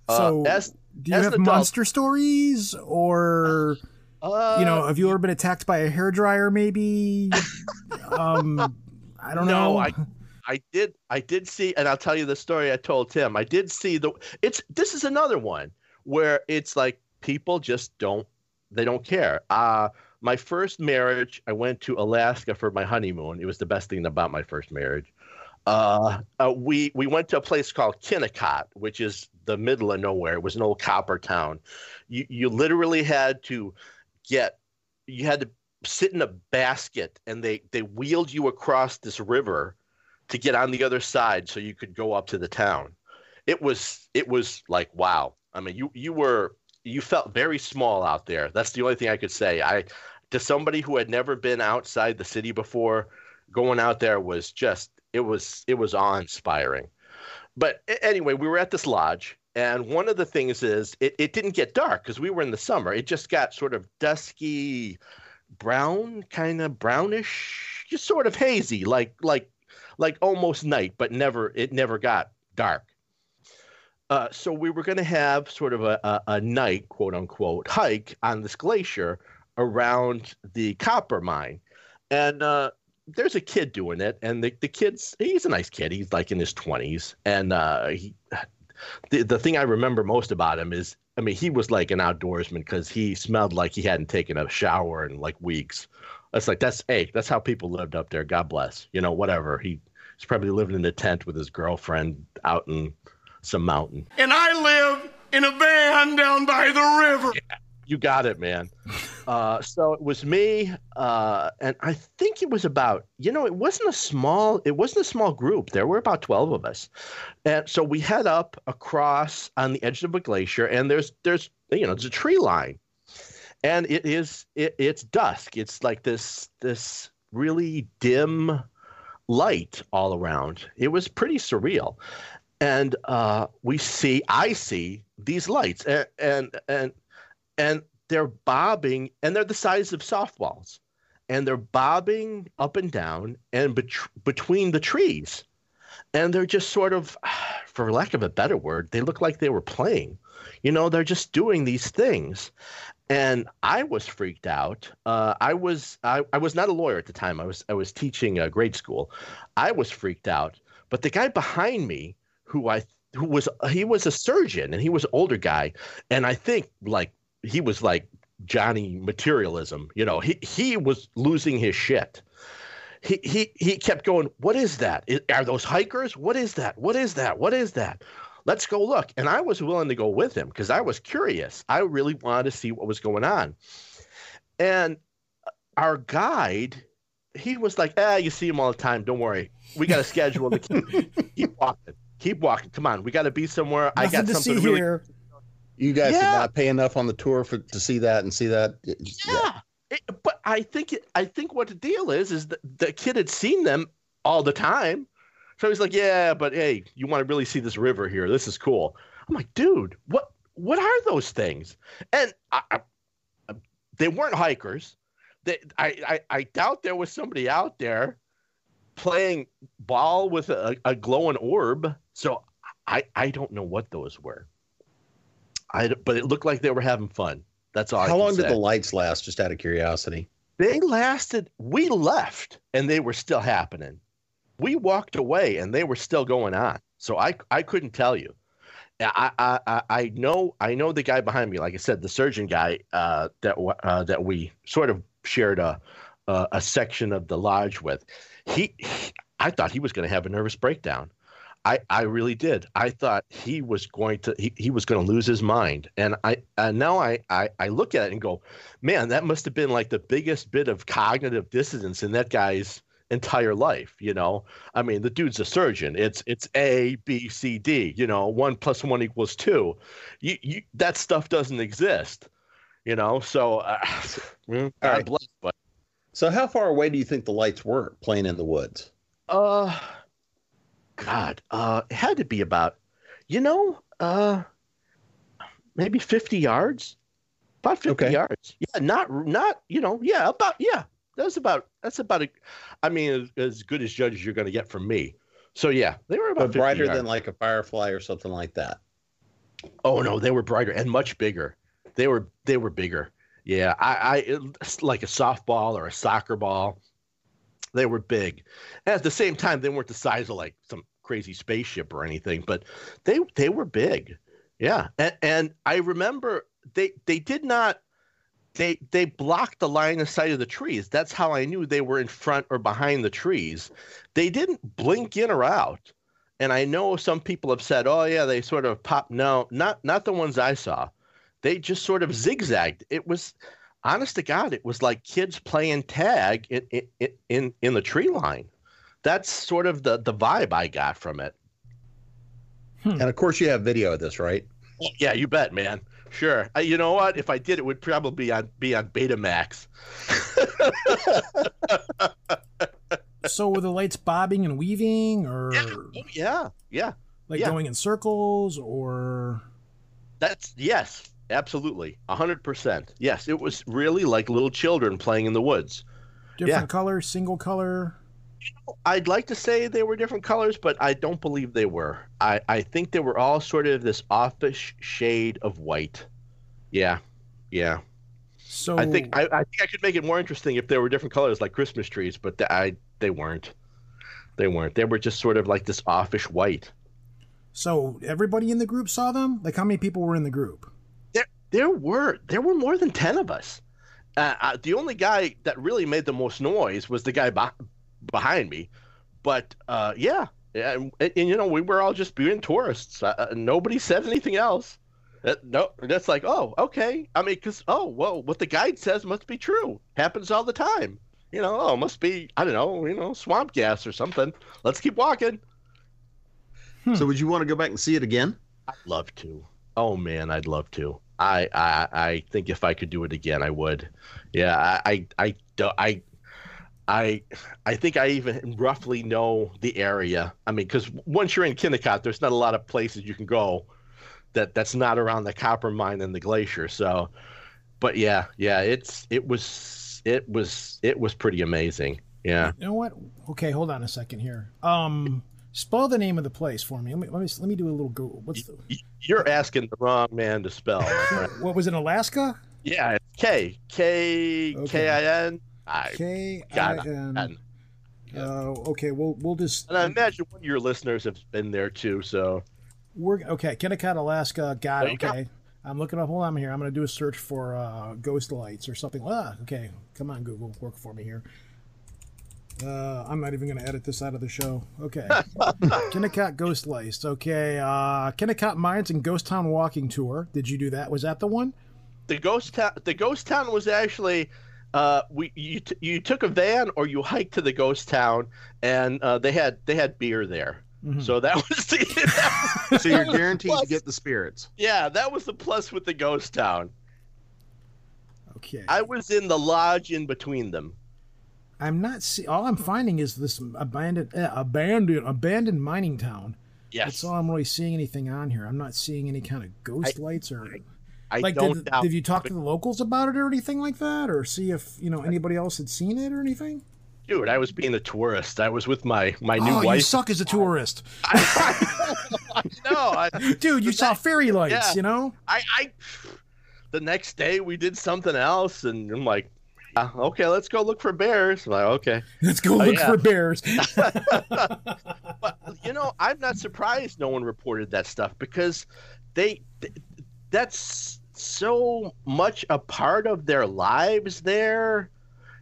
S6: so
S8: Uh, as,
S6: do you have
S8: adult-
S6: monster stories or
S8: uh,
S6: you know have you ever been attacked by a hairdryer maybe um i don't
S8: No,
S6: know
S8: I- I did. I did see, and I'll tell you the story I told Tim. I did see the. It's this is another one where it's like people just don't. They don't care. Uh my first marriage, I went to Alaska for my honeymoon. It was the best thing about my first marriage. Uh, uh, we we went to a place called Kennecott, which is the middle of nowhere. It was an old copper town. You you literally had to get. You had to sit in a basket, and they they wheeled you across this river to get on the other side so you could go up to the town. It was it was like wow. I mean, you you were you felt very small out there. That's the only thing I could say. I to somebody who had never been outside the city before, going out there was just it was it was awe-inspiring. But anyway, we were at this lodge and one of the things is it, it didn't get dark because we were in the summer. It just got sort of dusky brown, kind of brownish, just sort of hazy, like like like almost night, but never it never got dark. Uh, so we were going to have sort of a, a, a night, quote unquote, hike on this glacier around the copper mine, and uh, there's a kid doing it, and the the kid's he's a nice kid. He's like in his twenties, and uh, he. The, the thing I remember most about him is, I mean, he was like an outdoorsman because he smelled like he hadn't taken a shower in like weeks. It's like that's hey, that's how people lived up there. God bless. You know, whatever. He, he's probably living in a tent with his girlfriend out in some mountain.
S9: And I live in a van down by the river.
S8: You got it, man. Uh, so it was me, uh, and I think it was about you know it wasn't a small it wasn't a small group. There were about twelve of us, and so we head up across on the edge of a glacier, and there's there's you know there's a tree line, and it is it, it's dusk. It's like this this really dim light all around. It was pretty surreal, and uh, we see I see these lights, and and and and they're bobbing and they're the size of softballs and they're bobbing up and down and bet- between the trees. And they're just sort of for lack of a better word they look like they were playing. You know they're just doing these things. And i was freaked out. Uh, i was I, I was not a lawyer at the time. I was i was teaching a grade school. I was freaked out. But the guy behind me who i who was he was a surgeon and he was an older guy and i think like he was like Johnny materialism. You know, he he was losing his shit. He he he kept going. What is that? Are those hikers? What is that? What is that? What is that? Let's go look. And I was willing to go with him because I was curious. I really wanted to see what was going on. And our guide, he was like, "Ah, you see him all the time. Don't worry. We got a schedule. to keep, keep walking. Keep walking. Come on. We got to be somewhere. I got
S6: to
S8: something
S6: see
S8: really
S6: here
S7: You guys
S8: Yeah.
S7: did not pay enough on the tour for to see that and see that.
S8: Yeah. It- but I think it, I think what the deal is is that the kid had seen them all the time. So he's like, "Yeah, but hey, you want to really see this river here? This is cool." I'm like, "Dude, what what are those things?" And I, I, they weren't hikers. They, I, I I doubt there was somebody out there playing ball with a, a glowing orb. So I I don't know what those were. I but it looked like they were having fun. That's all.
S7: How long
S8: say
S7: did the lights last? Just out of curiosity.
S8: they lasted we left and they were still happening we walked away and they were still going on so i i couldn't tell you I, I I I know I know the guy behind me. Like I said, the surgeon guy uh, that uh, that we sort of shared a a, a section of the lodge with. He, he I thought he was going to have a nervous breakdown. I, I really did. I thought he was going to he, he was going to lose his mind. And I and now I, I I look at it and go, man, that must have been like the biggest bit of cognitive dissonance in that guy's entire life. You know, I mean, the dude's a surgeon. It's it's A B C D. You know, one plus one equals two. You, you that stuff doesn't exist. You know, so uh, God
S7: right.
S8: bless. But
S7: So, how far away do you think the lights were playing in the woods?
S8: Uh, God, uh, it had to be about, you know, uh, maybe fifty yards, about fifty
S7: Okay.
S8: yards. Yeah, not not you know, yeah, about yeah. That's about that's about a, I mean, as, as good as judges you're going to get from me. So yeah, they were about 50
S7: brighter
S8: yards.
S7: than like a firefly or something like that.
S8: Oh no, they were brighter and much bigger. They were they were bigger. Yeah, I, I it's like a softball or a soccer ball. They were big. And at the same time, they weren't the size of like some crazy spaceship or anything, but they they were big. Yeah, and and I remember they they did not they they blocked the line of sight of the trees. That's how I knew they were in front or behind the trees. They didn't blink in or out. And I know some people have said, "Oh yeah, they sort of pop." No, not not the ones I saw. They just sort of zigzagged. It was, honest to God, it was like kids playing tag in in in, in the tree line. That's sort of the the vibe I got from it.
S7: And of course, you have video of this, right?
S8: Yeah, you bet, man. Sure. Uh, you know what? If I did, it would probably be on be on Betamax.
S6: So were the lights bobbing and weaving, or
S8: Oh, yeah, yeah.
S6: like
S8: yeah.
S6: going in circles, or
S8: That's yes, absolutely, a hundred percent. Yes, it was really like little children playing in the woods.
S6: different color, single color?
S8: I'd like to say they were different colors, but I don't believe they were. I, I think they were all sort of this offish shade of white. Yeah, yeah.
S6: So
S8: I think I, I think I could make it more interesting if there were different colors like Christmas trees, but th- I they weren't. They weren't. They were just sort of like this offish white.
S6: So everybody in the group saw them. Like how many people were in the group?
S8: There there were there were more than ten of us. Uh, uh, the only guy that really made the most noise was the guy beh behind me. But uh, yeah, and, and, you know we were all just being tourists. Uh, uh, nobody said anything else. Uh, no, that's like oh okay. I mean, because oh well, what the guide says must be true. Happens all the time. You know, oh must be I don't know, you know, swamp gas or something. Let's keep walking.
S7: So would you want to go back and see it again?
S8: I'd love to. Oh man, I'd love to. I I, I think if I could do it again, I would. Yeah, I I I I, I think I even roughly know the area. I mean, because once you're in Kennecott, there's not a lot of places you can go that that's not around the copper mine and the glacier. So, but yeah, yeah, it's it was it was it was pretty amazing. Yeah.
S6: You know what? Okay, hold on a second here. Um, spell the name of the place for me. Let me let me, let me do a little Google. What's the,
S8: You're asking the wrong man to spell. friend.
S6: what was it? Alaska?
S8: yeah, K K K I N. I
S6: K I
S8: got it.
S6: Uh, okay, we'll we'll just
S8: And I imagine one of your listeners have been there too. So
S6: we're okay. Kennecott, Alaska. Got it.
S8: you go.
S6: Okay, I'm looking up. Hold on here. I'm going to do a search for uh, ghost lights or something. Ah, okay. Come on, Google, work for me here. Uh, I'm not even going to edit this out of the show. Okay. Kennecott Ghost Lights. Okay. Uh, Kennecott Mines and Ghost Town Walking Tour. Did you do that? Was that the one?
S8: the ghost town, the ghost town was actually. Uh, we you t- you took a van or you hiked to the ghost town and uh, they had they had beer there,
S6: Mhm.
S8: so that was the
S7: So you're
S8: that was the
S7: guaranteed to get the spirits.
S8: yeah that was the plus with the ghost town.
S6: Okay.
S8: I was in the lodge in between them.
S6: I'm not see. All I'm finding is this abandoned, uh, abandoned, abandoned mining town.
S8: Yes,
S6: That's all I'm really seeing anything on here. I'm not seeing any kind of ghost lights or.
S8: I
S6: like,
S8: don't
S6: did, did you talk to the locals about it or anything like that, or see if you know anybody else had seen it or anything?
S8: Dude, I was being a tourist. I was with my my new
S6: oh, you suck as a tourist,
S8: I, I,
S6: dude. You saw fairy lights,
S8: yeah.
S6: you know.
S8: I, I, the next day we did something else, and I'm like, "Ah, okay, let's go look for bears. I'm like, okay,
S6: Let's go
S8: Oh,
S6: look
S8: yeah.
S6: for bears.
S8: but you know, I'm not surprised no one reported that stuff because they, th- that's so much a part of their lives there.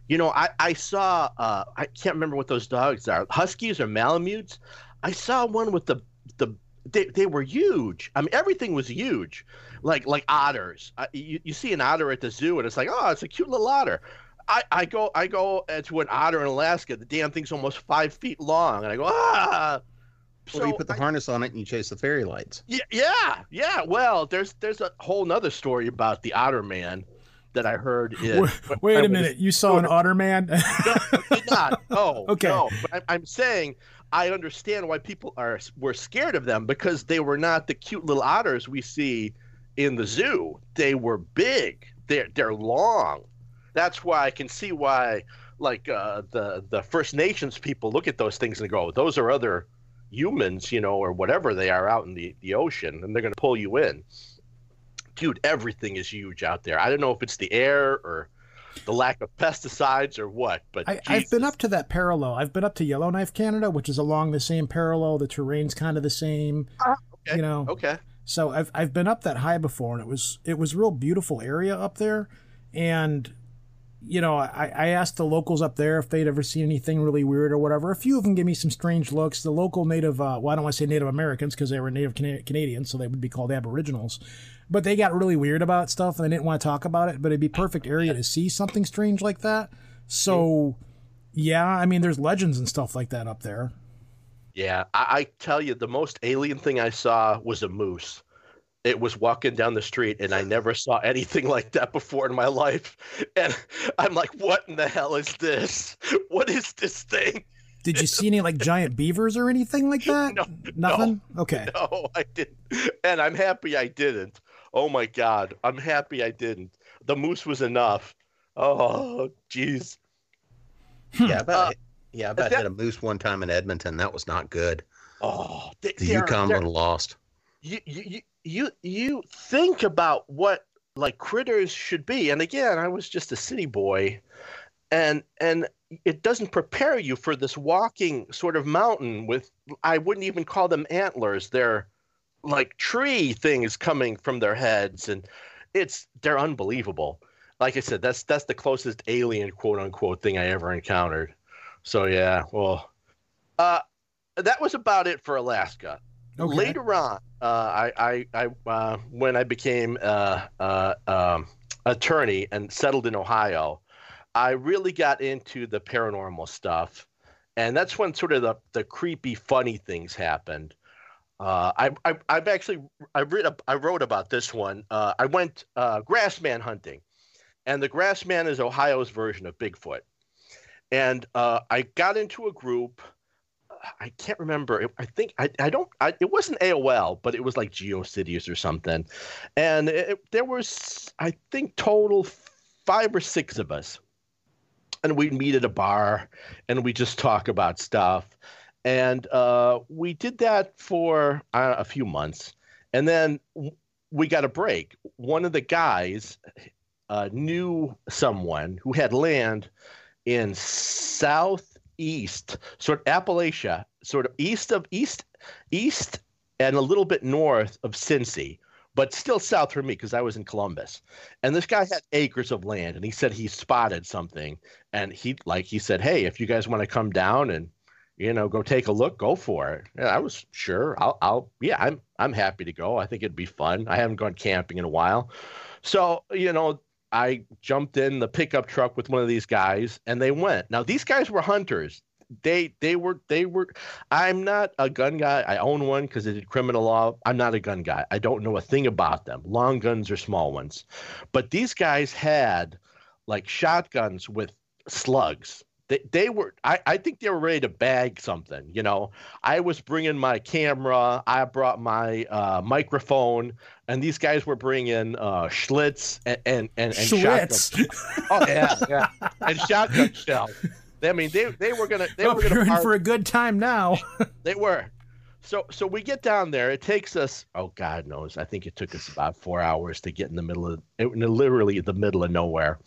S8: You know, I, I saw, uh, I can't remember what those dogs are, Huskies or Malamutes. I saw one with the, the, they, they were huge. I mean, everything was huge, like like otters. I, you, you see an otter at the zoo, and it's like, oh, it's a cute little otter. I, I go I go uh, to an otter in Alaska. The damn thing's almost five feet long, and I go ah.
S7: Well, you put the harness on it and you chase the fairy lights.
S8: Yeah, yeah, yeah. Well, there's there's a whole nother story about the otter man that I heard. In,
S6: Wait, wait
S8: I
S6: a
S8: was-
S6: minute. You saw an otter man?
S8: did not. No.
S6: Okay.
S8: No. But I'm, I'm saying I understand why people are were scared of them because they were not the cute little otters we see in the zoo. They were big. They're they're long. That's why I can see why like uh, the the First Nations people look at those things and go, those are other humans, you know, or whatever they are out in the, the ocean, and they're going to pull you in. Dude, everything is huge out there. I don't know if it's the air or the lack of pesticides or what, but
S6: I, I've been up to that parallel. I've been up to Yellowknife, Canada, which is along the same parallel. The terrain's kind of the same.
S8: okay.
S6: You know,
S8: Okay.
S6: So I've I've been up that high before, and it was it was a real beautiful area up there. And you know, I, I asked the locals up there if they'd ever seen anything really weird or whatever. A few of them gave me some strange looks. The local native, uh, well, I don't want to say Native Americans because they were Native Cana- Canadians, so they would be called Aboriginals. But they got really weird about stuff and they didn't want to talk about it. But it'd be perfect area to see something strange like that. So, yeah, I mean, there's legends and stuff like that up there.
S8: Yeah, I, I tell you, the most alien thing I saw was a moose. It was walking down the street, and I never saw anything like that before in my life. And I'm like, what in the hell is this? What is this thing?
S6: Did you see any like giant beavers or anything like that?
S8: No,
S6: Nothing. Okay.
S8: No, I didn't. And I'm happy I didn't. Oh my God. I'm happy I didn't. The moose was enough. Oh, jeez.
S7: Yeah, about
S8: Uh,
S7: yeah, about
S8: that-
S7: hit a moose one time in Edmonton. That was not good.
S8: Oh, they,
S7: The
S8: they're-
S7: Yukon
S8: they're-
S7: one lost.
S8: you, you you you think about what like critters should be. And again i was just a city boy. And and it doesn't prepare you for this walking sort of mountain with i wouldn't even call them antlers. They're like tree things coming from their heads. And it's they're unbelievable. Like i said that's that's the closest alien quote unquote thing i ever encountered. So yeah well uh that was about it for alaska
S6: Okay.
S8: Later on, uh, I, I, I uh, when I became uh, uh, um, attorney and settled in Ohio, I really got into the paranormal stuff, and that's when sort of the, the creepy, funny things happened. Uh, I, I, I've actually I read I wrote about this one. Uh, I went uh, grassman hunting, and the grassman is Ohio's version of Bigfoot. And uh, I got into a group. I can't remember. I think I, I don't. I, it wasn't AOL, but it was like GeoCities or something. And it, there was, I think, total five or six of us, and we'd meet at a bar, and we just talk about stuff. And uh, we did that for uh, a few months, and then we got a break. One of the guys uh, knew someone who had land in southeast, sort of Appalachia, sort of east of east, east, and a little bit north of Cincy, but still south for me because I was in Columbus. And this guy had acres of land, and he said he spotted something, and he like he said, "Hey, if you guys want to come down and you know go take a look, go for it." And I was sure. I'll, I'll, yeah, I'm, I'm happy to go. I think it'd be fun. I haven't gone camping in a while, so you know, I jumped in the pickup truck with one of these guys and they went. Now these guys were hunters. They they were they were I'm not a gun guy. I own one because I did criminal law. I'm not a gun guy. I don't know a thing about them. Long guns or small ones. But these guys had like shotguns with slugs. They, they were I, I think they were ready to bag something you know i was bringing my camera i brought my uh, microphone and these guys were bringing uh, schlitz and and and, and
S6: Schlitz.
S8: shotgun- oh yeah yeah and shotgun shells i mean they they were gonna they
S6: Hope
S8: were gonna
S6: in for a good time now.
S8: they were. So so we get down there. It takes us oh God knows. I think it took us about four hours to get in the middle of in literally the middle of nowhere.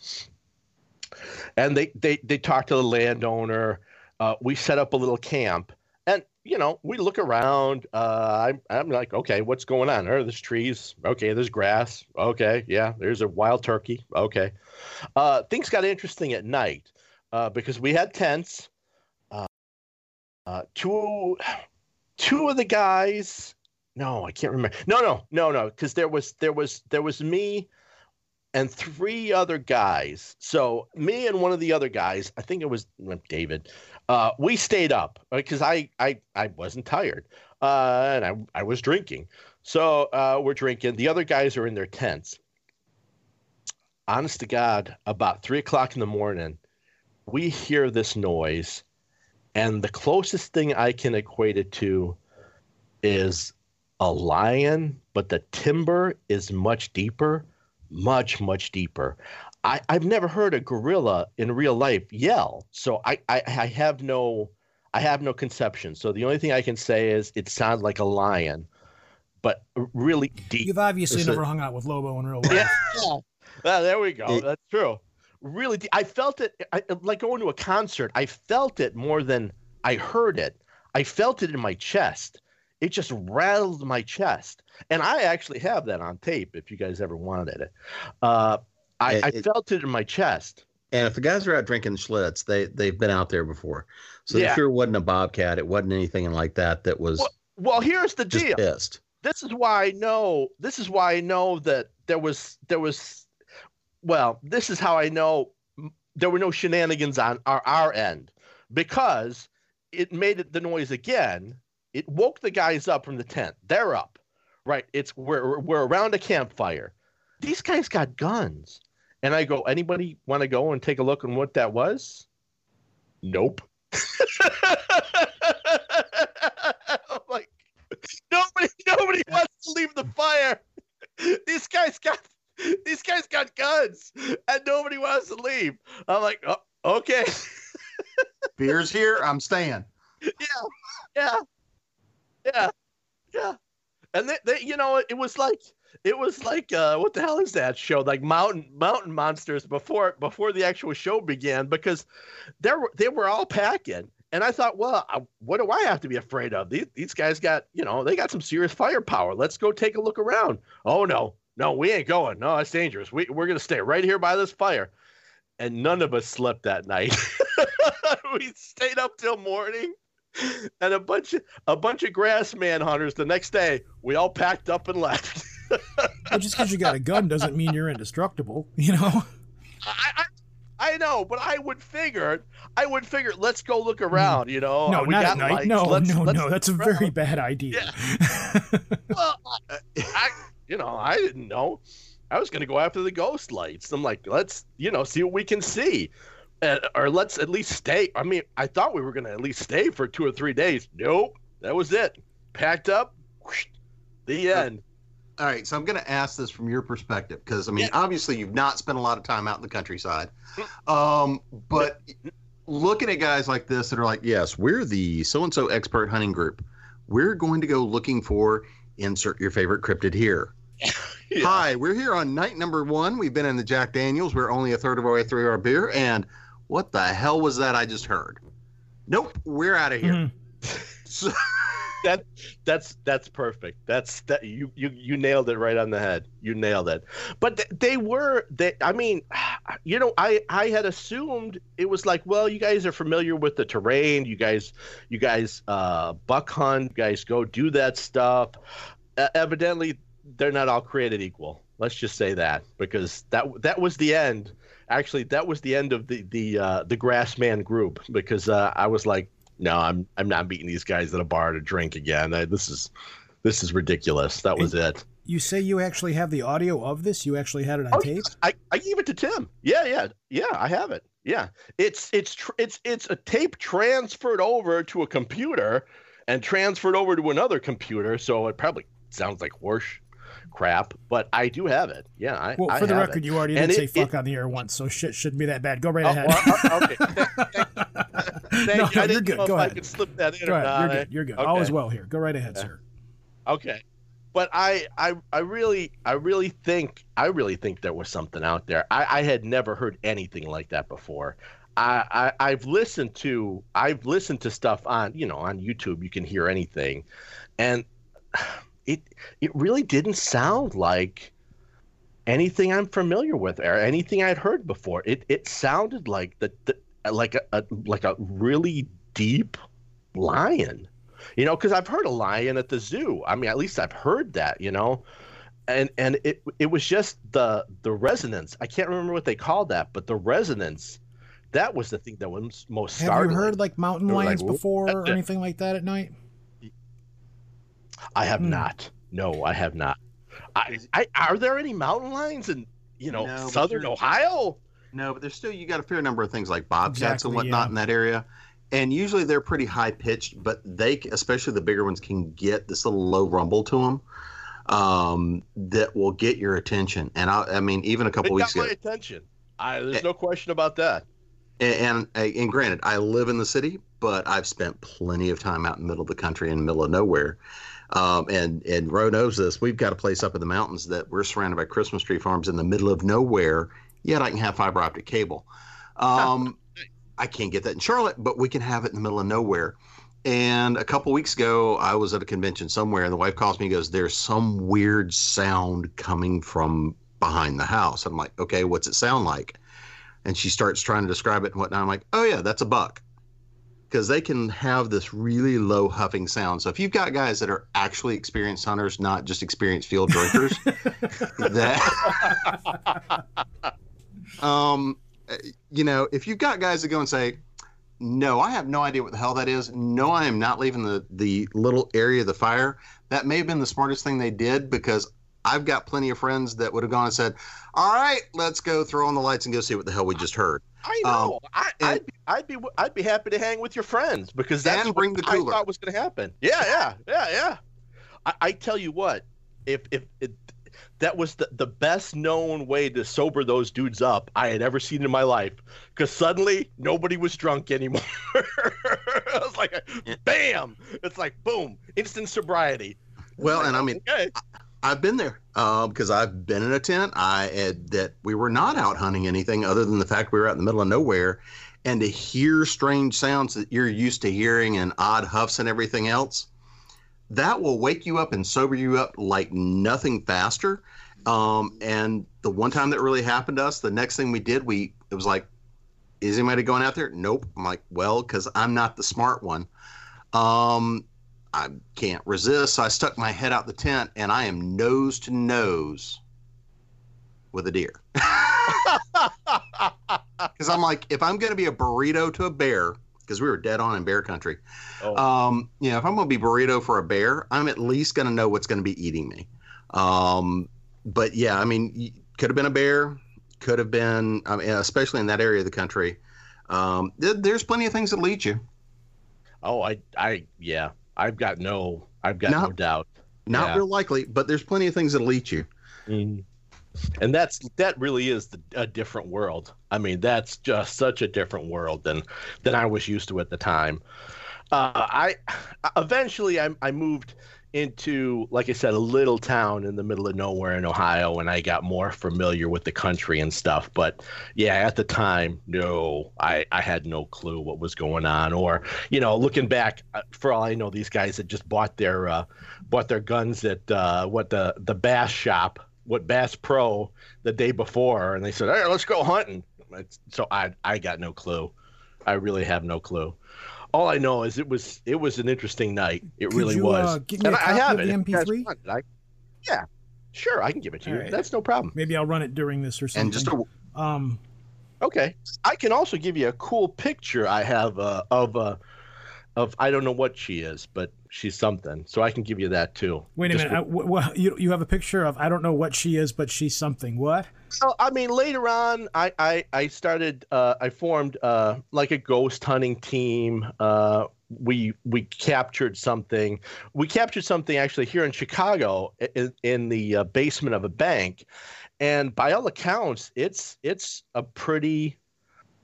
S8: And they they they talk to the landowner. Uh, we set up a little camp, and you know we look around. Uh, I'm I'm like, okay, what's going on? Oh, there's trees. Okay, there's grass. Okay, yeah, there's a wild turkey. Okay, uh, things got interesting at night uh, because we had tents. Uh, uh, two two of the guys no i can't remember no no no no because there was there was there was me and three other guys. So me and one of the other guys i think it was uh, david uh, we stayed up because I, I i wasn't tired uh, and I, I was drinking. So uh, we're drinking. The other guys are in their tents. Honest to God, about three o'clock in the morning, we hear this noise, and the closest thing I can equate it to is a lion, but the timber is much deeper, much, much deeper. I, I've never heard a gorilla in real life yell, so I, I, I have no I have no conception. So the only thing I can say is it sounds like a lion, but really deep.
S6: You've obviously
S8: It's a-
S6: never hung out with Lobo in real life.
S8: yeah. Well, there we go.
S7: It-
S8: That's true. Really, deep. I felt it I, like going to a concert. I felt it more than I heard it. I felt it in my chest. It just rattled my chest, and I actually have that on tape. If you guys ever wanted it, uh, I,
S7: It-
S8: I felt it in my chest.
S7: And if the guys are out drinking Schlitz, they they've been out there before. So
S8: Yeah.
S7: it sure wasn't a bobcat. It wasn't anything like that. That was
S8: Well, well, here's the deal.
S7: pissed.
S8: this is why I know this is why I know that there was there was well, this is how I know there were no shenanigans on our, our end because it made it the noise again. It woke the guys up from the tent. They're up. Right. It's we're we're around a campfire. These guys got guns. And I go, anybody want to go and take a look on what that was? Nope. I'm like, nobody nobody wants to leave the fire. These guys got these guys got guns and nobody wants to leave. I'm like, oh, okay.
S10: Beer's here. I'm staying.
S8: yeah. Yeah. Yeah. Yeah. And they, they you know, it was like it was like uh what the hell is that show? Like Mountain Mountain Monsters before before the actual show began because they were they were all packing. And I thought, well, I, what do I have to be afraid of? These, these guys got, you know, they got some serious firepower. Let's go take a look around. Oh no, no, we ain't going. No, that's dangerous. We, we're gonna stay right here by this fire. And none of us slept that night. we stayed up till morning and a bunch of a bunch of grass man hunters the next day we all packed up and left
S6: But just because you got a gun doesn't mean you're indestructible, you know?
S8: I, I I know, but I would figure, I would figure, let's go look around, you know.
S6: no,
S8: Oh, we
S6: not
S8: got
S6: at night.
S8: lights,
S6: No,
S8: let's-
S6: no,
S8: let's
S6: no. That's a
S8: around.
S6: very bad idea.
S8: well, I, I, you know, I didn't know. I was going to go after the ghost lights. I'm like, let's, you know, see what we can see. Uh, or let's at least stay. I mean, I thought we were going to at least stay for two or three days. Nope. That was it. Packed up. whoosh, The end.
S10: All right, so I'm going to ask this from your perspective because I mean, obviously, you've not spent a lot of time out in the countryside, um, but looking at guys like this that are like,
S7: Yes, we're the so and so expert hunting group.
S10: we're going to go looking for insert your favorite cryptid here. Hi, we're here on night number one. We've been in the Jack Daniels. We're only a third of our way through our beer, and what the hell was that I just heard? Nope, we're out of here.
S6: Mhm.
S10: So,
S8: that that's that's perfect. That's that you you you nailed it right on the head. You nailed it. But th- they were they. I mean, you know, I I had assumed it was like, well, you guys are familiar with the terrain. You guys you guys uh, buck hunt. You guys go do that stuff. Uh, evidently, they're not all created equal. Let's just say that because that that was the end. Actually, that was the end of the the uh, the Grassman group because uh, I was like, no, I'm I'm not meeting these guys at a bar to drink again. I, this is this is ridiculous. That was it.
S6: You say you actually have the audio of this? You actually had it on
S8: Oh,
S6: tape?
S8: I, I gave it to Tim. Yeah, yeah, yeah. I have it. Yeah, it's it's tr- it's it's a tape transferred over to a computer and transferred over to another computer. So it probably sounds like horse crap, but I do have it. Yeah, I.
S6: Well,
S8: I
S6: for the
S8: have
S6: record,
S8: it.
S6: you already
S8: And
S6: did say fuck
S8: it-
S6: on the air once, so shit shouldn't be that bad. Go right
S8: Oh,
S6: ahead.
S8: well, uh, okay. Thank-
S6: No,
S8: you.
S6: no,
S8: I
S6: you're good. Go ahead.
S8: I could slip that in
S6: Go ahead. You're good. You're good. All is well here. Go right ahead, sir.
S8: Okay. But I, I, I really, I really think, I really think there was something out there. I, I had never heard anything like that before. I, I, I've listened to, I've listened to stuff on, you know, on YouTube. You can hear anything, and it, it really didn't sound like anything I'm familiar with or anything I'd heard before. It, it sounded like the, the like a, a, like a really deep lion you know because i've heard a lion at the zoo. I mean at least i've heard that you know? And and it it was just the the resonance. I can't remember what they called that but the resonance that was the thing that was most
S6: Have
S8: startling
S6: you heard like mountain
S8: were like,
S6: lions before or anything like that at night?
S8: I have
S6: Hmm.
S8: not no i have not I, I are there any mountain lions in you know,
S7: No,
S8: southern Ohio.
S7: No, but there's still you got a fair number of things like bobcats
S6: Exactly,
S7: and whatnot
S6: yeah.
S7: in that area, and usually they're pretty high pitched, but they, especially the bigger ones, can get this little low rumble to them um, that will get your attention. And I, I mean, even a
S8: It
S7: couple
S8: got
S7: weeks
S8: my
S7: ago,
S8: attention. I, there's no question about that.
S7: and, and and granted, I live in the city, but I've spent plenty of time out in the middle of the country, in the middle of nowhere. Um, and and Ro knows this. We've got a place up in the mountains that we're surrounded by Christmas tree farms in the middle of nowhere. Yet I can have fiber optic cable. Um, I can't get that in Charlotte, but we can have it in the middle of nowhere. And a couple weeks ago, I was at a convention somewhere, and the wife calls me and goes, "There's some weird sound coming from behind the house." I'm like, "Okay, what's it sound like?" And she starts trying to describe it and whatnot. I'm like, "Oh yeah, that's a buck." Because they can have this really low huffing sound. So if you've got guys that are actually experienced hunters, not just experienced field drinkers, that um, you know, if you've got guys that go and say, "No, I have no idea what the hell that is. No, I am not leaving the the little area of the fire." That may have been the smartest thing they did because I've got plenty of friends that would have gone and said, "All right, let's go throw on the lights and go see what the hell we just heard."
S8: I
S7: Um,
S8: know. I, I'd, be, I'd be I'd be happy to hang with your friends because that's
S7: And bring
S8: what
S7: the
S8: I thought was going to happen. Yeah, yeah, yeah, yeah. I, I tell you what, if if it, that was the, the best known way to sober those dudes up I had ever seen in my life, because suddenly nobody was drunk anymore. I was like, bam! It's like boom, instant sobriety.
S7: Well, and I mean,
S8: Okay.
S7: I've been there because I've been in a tent. I had that we were not out hunting anything other than the fact we were out in the middle of nowhere, and to hear strange sounds that you're used to hearing and odd huffs and everything else, that will wake you up and sober you up like nothing faster. Um, and the one time that really happened to us, the next thing we did, we it was like, is anybody going out there? Nope. I'm like, well, because I'm not the smart one. Um, I can't resist. So I stuck my head out the tent and I am nose to nose with a deer. Because I'm like, if I'm going to be a burrito to a bear, because we were dead on in bear country,
S8: Oh.
S7: um, you know, if I'm going to be burrito for a bear, I'm at least going to know what's going to be eating me. Um, but yeah, I mean, could have been a bear, could have been, I mean, especially in that area of the country. Um, there- there's plenty of things that lead you.
S8: Oh, I, I, yeah, I've got no, I've got no,
S7: No.
S8: doubt.
S7: Not
S8: Yeah.
S7: real likely, but there's plenty of things that'll eat you.
S8: Mhm. And that's that really is the, a different world. I mean, that's just such a different world than than I was used to at the time. Uh, I eventually I, I moved into, like I said, a little town in the middle of nowhere in Ohio, and I got more familiar with the country and stuff. But yeah, at the time, no, I, I had no clue what was going on. Or you know, looking back, uh, for all I know, these guys had just bought their uh, bought their guns at uh, what the the Bass shop, what Bass Pro, the day before, and they said, "Hey, let's go hunting." So I I got no clue. I really have no clue. All I know is it was it was an interesting night. It
S6: Could
S8: really
S6: you,
S8: was.
S6: uh, get me
S8: and
S6: a
S8: I
S6: copy
S8: have
S6: of
S8: it.
S6: the
S8: If
S6: MP3?
S8: I- yeah, sure, I can give it to you.
S6: All right.
S8: That's no problem.
S6: Maybe I'll run it during this or something.
S7: And just a,
S6: um,
S8: Okay, I can also give you a cool picture I have uh, of uh, of I don't know what she is, but she's something. So I can give you that too.
S6: wait a
S8: Just
S6: minute. I, wh- wh- you you have a picture of I don't know what she is, but she's something. What?
S8: Well, I mean, later on, I I, I started uh, I formed uh, like a ghost hunting team. Uh, we we captured something. We captured something actually here in Chicago in, in the uh, basement of a bank, and by all accounts, it's it's a pretty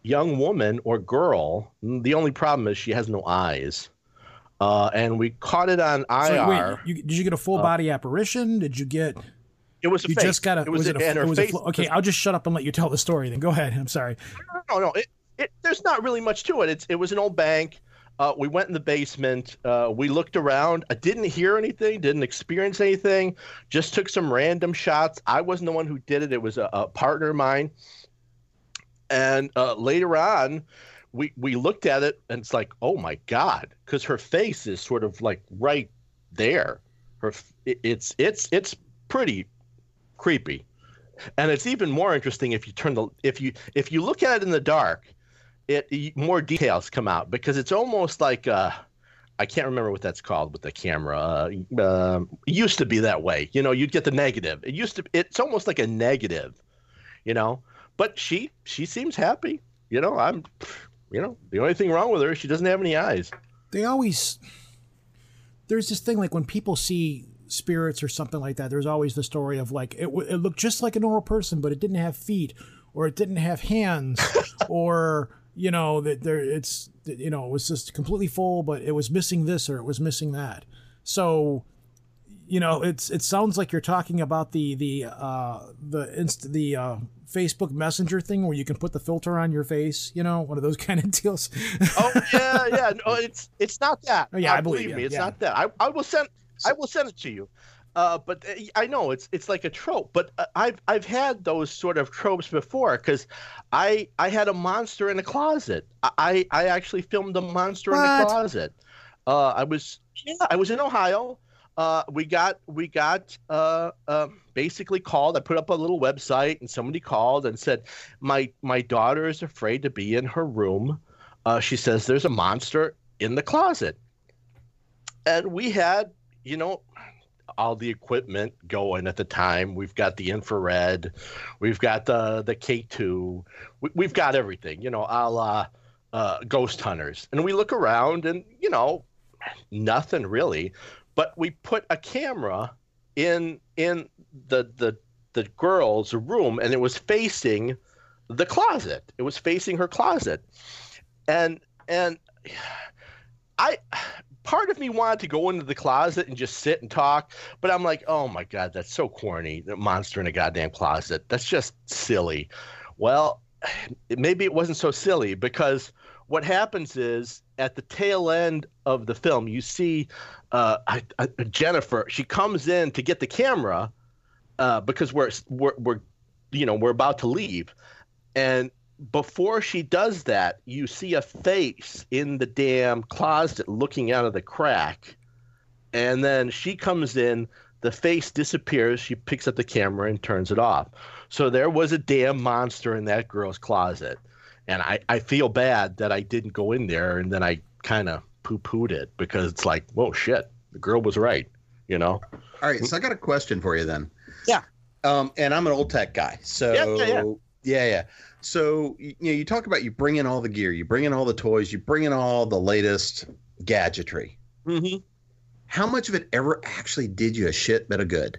S8: young woman or girl. The only problem is she has no eyes. Uh, and we caught it on IR.
S6: So, wait, you, did you get a full
S8: Uh,
S6: body apparition? Did you get?
S8: It was a
S6: You
S8: face.
S6: just got a.
S8: It
S6: was,
S8: was,
S6: it a? it was a
S8: face
S6: flo- okay, I'll just shut up and let you tell the story. Then go ahead. I'm sorry.
S8: no, no. It, it, there's not really much to it. It's it was an old bank. Uh, we went in the basement. Uh, we looked around. I didn't hear anything. Didn't experience anything. Just took some random shots. I wasn't the one who did it. It was a, a partner of mine. And uh, later on, we we looked at it, and it's like, oh my god, because her face is sort of like right there. Her it, it's it's it's pretty creepy and it's even more interesting if you turn the if you if you look at it in the dark it more details come out because it's almost like uh I can't remember what that's called with the camera. Uh, uh, it used to be that way. You know, you'd get the negative. It used to. It's almost like a negative, you know. But she she seems happy. You know, I'm, you know, the only thing wrong with her is she doesn't have any eyes.
S6: They always there's this thing like when people see spirits or something like that. There's always the story of like it, w- it looked just like a normal person, but it didn't have feet or it didn't have hands or you know that there it's you know it was just completely full, but it was missing this or it was missing that. So you know it's it sounds like you're talking about the the uh the inst- the uh Facebook Messenger thing where you can put the filter on your face, you know, one of those kind of deals.
S8: oh yeah, yeah. No, it's it's not that.
S6: Oh, yeah,
S8: Uh,
S6: I believe you,
S8: me, it's
S6: yeah.
S8: not that. I, I will send I will send it to you. Uh, but uh, I know it's it's like a trope. But uh, I've I've had those sort of tropes before because I I had a monster in the closet. I I actually filmed a monster in
S6: What?
S8: the closet. Uh, I was yeah I was in Ohio. Uh, we got we got uh, uh, basically called. I put up a little website, and somebody called and said, "My my daughter is afraid to be in her room. Uh, she says there's a monster in the closet." And we had, you know, all the equipment going at the time. We've got the infrared, we've got the the K two, we, we've got everything, you know, a la uh, Ghost Hunters. And we look around, and you know, nothing really. But we put a camera in in the the the girl's room, and it was facing the closet. It was facing her closet, and and I part of me wanted to go into the closet and just sit and talk, but I'm like, oh my god, that's so corny. The monster in a goddamn closet. That's just silly. Well, maybe it wasn't so silly because what happens is at the tail end of the film, you see uh, I, I, Jennifer. She comes in to get the camera uh, because we're, we're we're you know we're about to leave, and before she does that, you see a face in the damn closet looking out of the crack. And then she comes in, the face disappears, she picks up the camera and turns it off. So there was a damn monster in that girl's closet. And I, I feel bad that I didn't go in there and then I kind of poo pooed it because it's like, whoa, shit, the girl was right, you know?
S7: All right, so I got a question for you then.
S8: Yeah.
S7: Um, and I'm an old tech guy, so
S8: Yeah, yeah, yeah.
S7: yeah, yeah. So you know, you talk about you bring in all the gear, you bring in all the toys, you bring in all the latest gadgetry.
S8: Mm-hmm.
S7: How much of it ever actually did you a shit bit of good?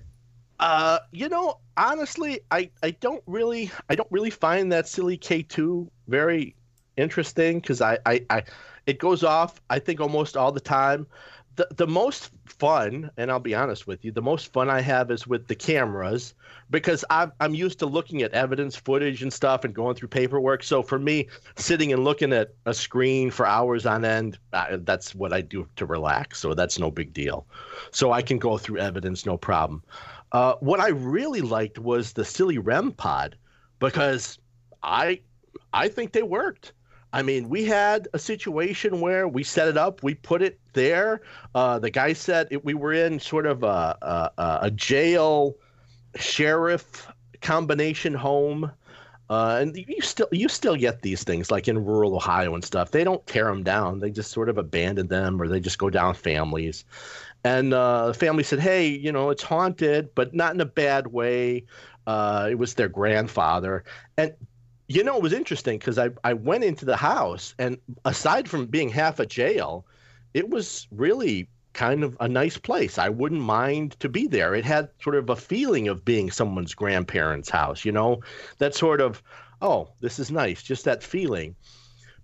S8: Uh, you know, honestly, I, I don't really I don't really find that silly K two very interesting because I, I I it goes off I think almost all the time. The the most fun, and I'll be honest with you, the most fun I have is with the cameras because I'm I'm used to looking at evidence footage and stuff and going through paperwork. So for me, sitting and looking at a screen for hours on end, that's what I do to relax. So that's no big deal. So I can go through evidence no problem. Uh, what I really liked was the silly REM pod because I I think they worked. I mean, we had a situation where we set it up, we put it there. Uh, the guy said it, we were in sort of a, a, a jail sheriff combination home. Uh, and you still you still get these things like in rural Ohio and stuff. They don't tear them down; they just sort of abandon them, or they just go down families. And uh, the family said, "Hey, you know, it's haunted, but not in a bad way." Uh, it was their grandfather, and you know, it was interesting because I I went into the house, and aside from being half a jail, it was really kind of a nice place. I wouldn't mind to be there. It had sort of a feeling of being someone's grandparents' house, you know, that sort of, oh, this is nice, just that feeling.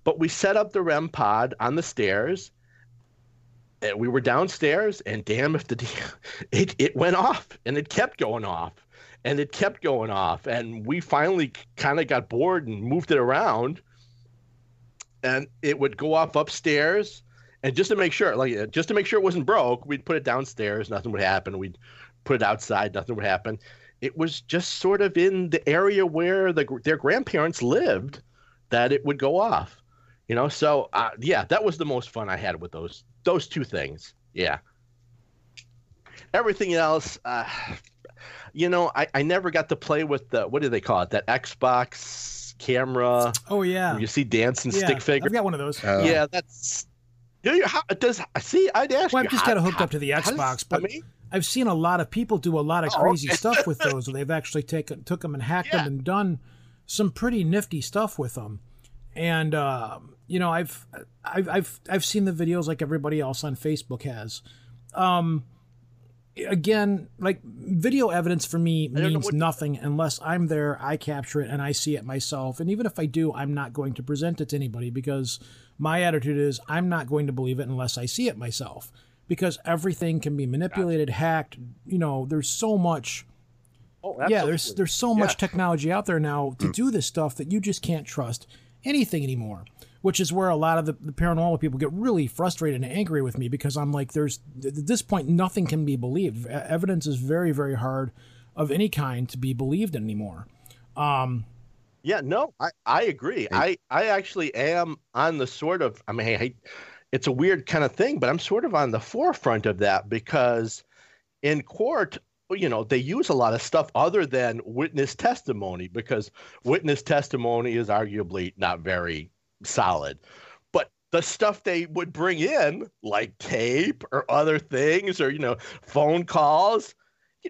S8: But we set up the REM pod on the stairs. And we were downstairs, and damn if the it it went off, and it kept going off, and it kept going off, and we finally kind of got bored and moved it around, and it would go off upstairs, and just to make sure, like uh, just to make sure it wasn't broke, we'd put it downstairs, nothing would happen. We'd put it outside, nothing would happen. It was just sort of in the area where the their grandparents lived that it would go off, you know. So uh, yeah, that was the most fun I had with those those two things. Yeah. Everything else, uh, you know, I, I never got to play with the what do they call it? That Xbox camera.
S6: Oh yeah.
S8: you see dancing
S6: yeah,
S8: stick figure.
S6: I've got one of those.
S7: Oh.
S8: Yeah, that's Do you, how, does see? I'd ask
S6: Well,
S8: you.
S6: I've just
S8: how-
S6: got it hooked
S8: how-
S6: up to the
S8: how does-
S6: Xbox, but
S8: I mean,
S6: I've seen a lot of people do a lot of
S8: Oh,
S6: crazy
S8: okay.
S6: stuff with those. They've actually taken took them and hacked
S8: Yeah.
S6: them and done some pretty nifty stuff with them. And um, you know, I've I've I've I've seen the videos like everybody else on Facebook has. Um, again, like video evidence for me means
S8: what-
S6: nothing unless I'm there, I capture it, and I see it myself. And even if I do, I'm not going to present it to anybody because my attitude is I'm not going to believe it unless I see it myself. Because everything can be manipulated, hacked. You know, there's so much.
S8: oh,
S6: Yeah, there's there's so much technology out there now to do this stuff that you just can't trust anything anymore. Which is where a lot of the, the paranormal people get really frustrated and angry with me because I'm like, there's at this point nothing can be believed. Evidence is very very hard of any kind to be believed anymore. Um,
S8: Yeah, no, I, I agree. I, I actually am on the sort of, I mean, I, it's a weird kind of thing, but I'm sort of on the forefront of that because in court, you know, they use a lot of stuff other than witness testimony because witness testimony is arguably not very solid. But the stuff they would bring in, like tape or other things or, you know, phone calls,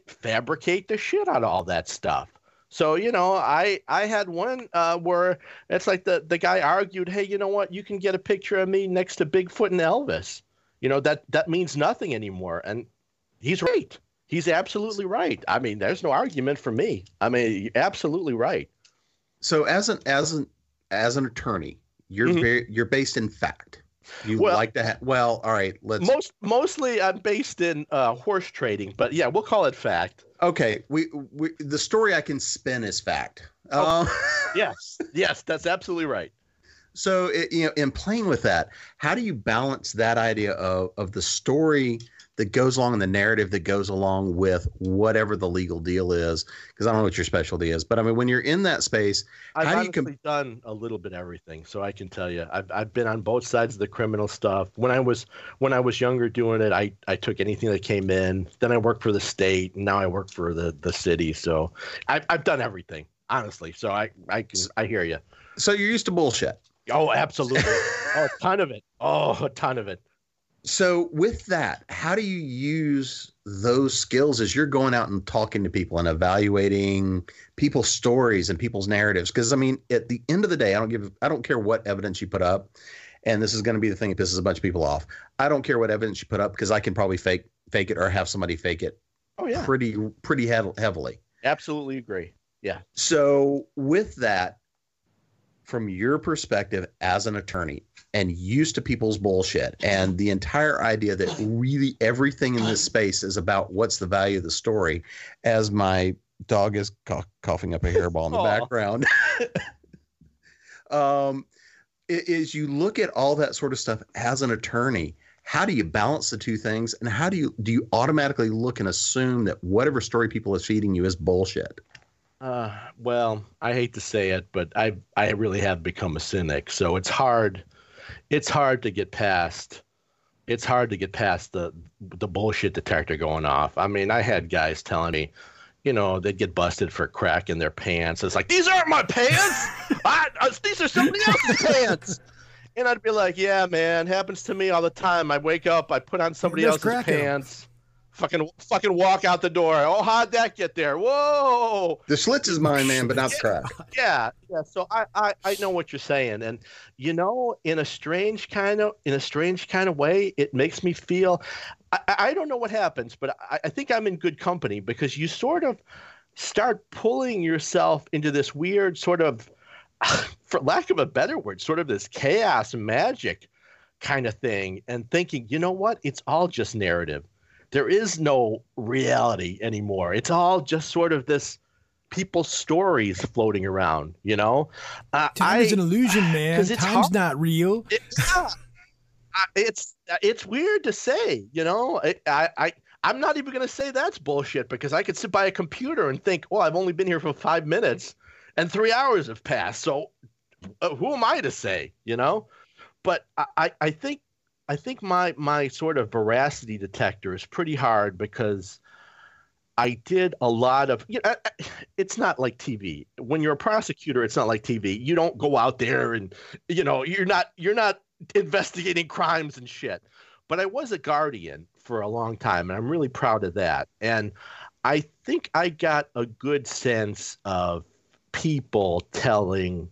S8: fabricate the shit out of all that stuff. So you know, I I had one uh, where it's like the the guy argued, hey, you know what? You can get a picture of me next to Bigfoot and Elvis. You know that that means nothing anymore, and he's right. He's absolutely right. I mean, there's no argument for me. I mean, absolutely right.
S7: So as an as an as an attorney, you're
S8: Mhm.
S7: very you're based in fact. You
S8: Well-
S7: like to have well, all right, let's
S8: Most mostly, I'm based in uh, horse trading, but yeah, we'll call it fact.
S7: okay. We, we the story I can spin is fact.
S8: Oh.
S7: Um,
S8: Yes, yes, that's absolutely right.
S7: So it, you know, in playing with that, how do you balance that idea of of the story that goes along and the narrative that goes along with whatever the legal deal is? Because I don't know what your specialty is, but I mean, when you're in that space,
S8: I've
S7: how do you com-
S8: done a little bit everything, so I can tell you, I've I've been on both sides of the criminal stuff. When I was when I was younger doing it, I I took anything that came in. Then I worked for the state, and now I work for the the city. So I've I've done everything, honestly. So I I can I hear you.
S7: so you're used to bullshit.
S8: Oh, absolutely. oh, a ton of it. Oh, a ton of it.
S7: So with that, how do you use those skills as you're going out and talking to people and evaluating people's stories and people's narratives? Because I mean, at the end of the day, I don't give I don't care what evidence you put up, and this is going to be the thing that pisses a bunch of people off. I don't care what evidence you put up because I can probably fake fake it or have somebody fake it
S8: Oh yeah,
S7: pretty pretty heav- heavily.
S8: absolutely agree. Yeah.
S7: So with that, from your perspective as an attorney and used to people's bullshit. And the entire idea that really everything in this space is about what's the value of the story as my dog is cough- coughing up a hairball in the background. Um is you look at all that sort of stuff as an attorney how do you balance the two things? And how do you do you automatically look and assume that whatever story people are feeding you is bullshit
S8: Uh, well, I hate to say it, but I I really have become a cynic. So it's hard. It's hard to get past. It's hard to get past the the bullshit detector going off. I mean, I had guys telling me, you know, they'd get busted for crack in their pants. It's like these aren't my pants. I, uh, these are somebody else's pants. And I'd be like, yeah, man, happens to me all the time. I wake up, I put on somebody else's
S6: crack in 'em.
S8: pants. Fucking, fucking walk out the door. Oh, how'd that get there? Whoa!
S7: the schlitz is mine man but not the crack
S8: yeah yeah so I, I i know what you're saying and you know in a strange kind of in a strange kind of way it makes me feel i, I I don't know what happens but I, I think i'm in good company because you sort of start pulling yourself into this weird sort of for lack of a better word sort of this chaos magic kind of thing and thinking you know what it's all just narrative there is no reality anymore it's all just sort of this people's stories floating around you know uh,
S6: Time
S8: I,
S6: is an illusion, man.
S8: it's
S6: Time's
S8: hard.
S6: not real.
S8: it's. I- it's it's weird to say, you know. I I, I I'm not even gonna say that's bullshit because I could sit by a computer and think, well, I've only been here for five minutes, and three hours have passed. So uh, who am I to say, you know? But I, I think I think my my sort of veracity detector is pretty hard because. I did a lot of. You know, it's not like TV. When you're a prosecutor, it's not like TV. You don't go out there and, you know, you're not you're not investigating crimes and shit. But I was a guardian for a long time, and I'm really proud of that. And I think I got a good sense of people telling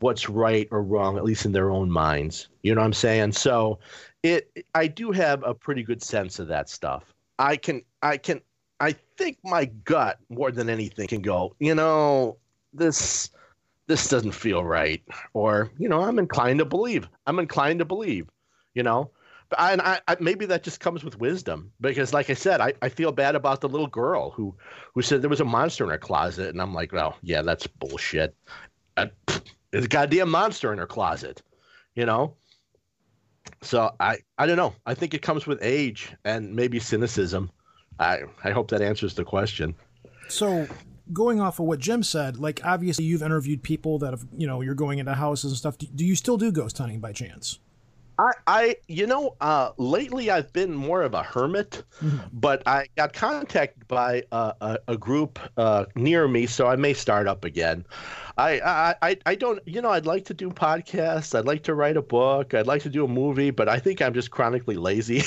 S8: what's right or wrong, at least in their own minds. You know what I'm saying? So it I do have a pretty good sense of that stuff. I can I can I think my gut more than anything can go, you know, this this doesn't feel right. Or, you know, I'm inclined to believe. I'm inclined to believe, you know. But I, and I, I, maybe that just comes with wisdom because, like I said, I, I feel bad about the little girl who who said there was a monster in her closet, and I'm like, well, yeah, that's bullshit. Uh, there's a goddamn monster in her closet, you know. So I I don't know. I think it comes with age and maybe cynicism. I I hope that answers the question.
S6: So going off of what Jim said, like obviously you've interviewed people that have, you know, you're going into houses and stuff. Do, do you still do ghost hunting by chance?
S8: I, I, you know, uh, lately I've been more of a hermit,
S6: Mm-hmm.
S8: but I got contacted by a, a, a group uh, near me, so I may start up again. I, I, I, I don't, you know, I'd like to do podcasts. I'd like to write a book. I'd like to do a movie, but I think I'm just chronically lazy.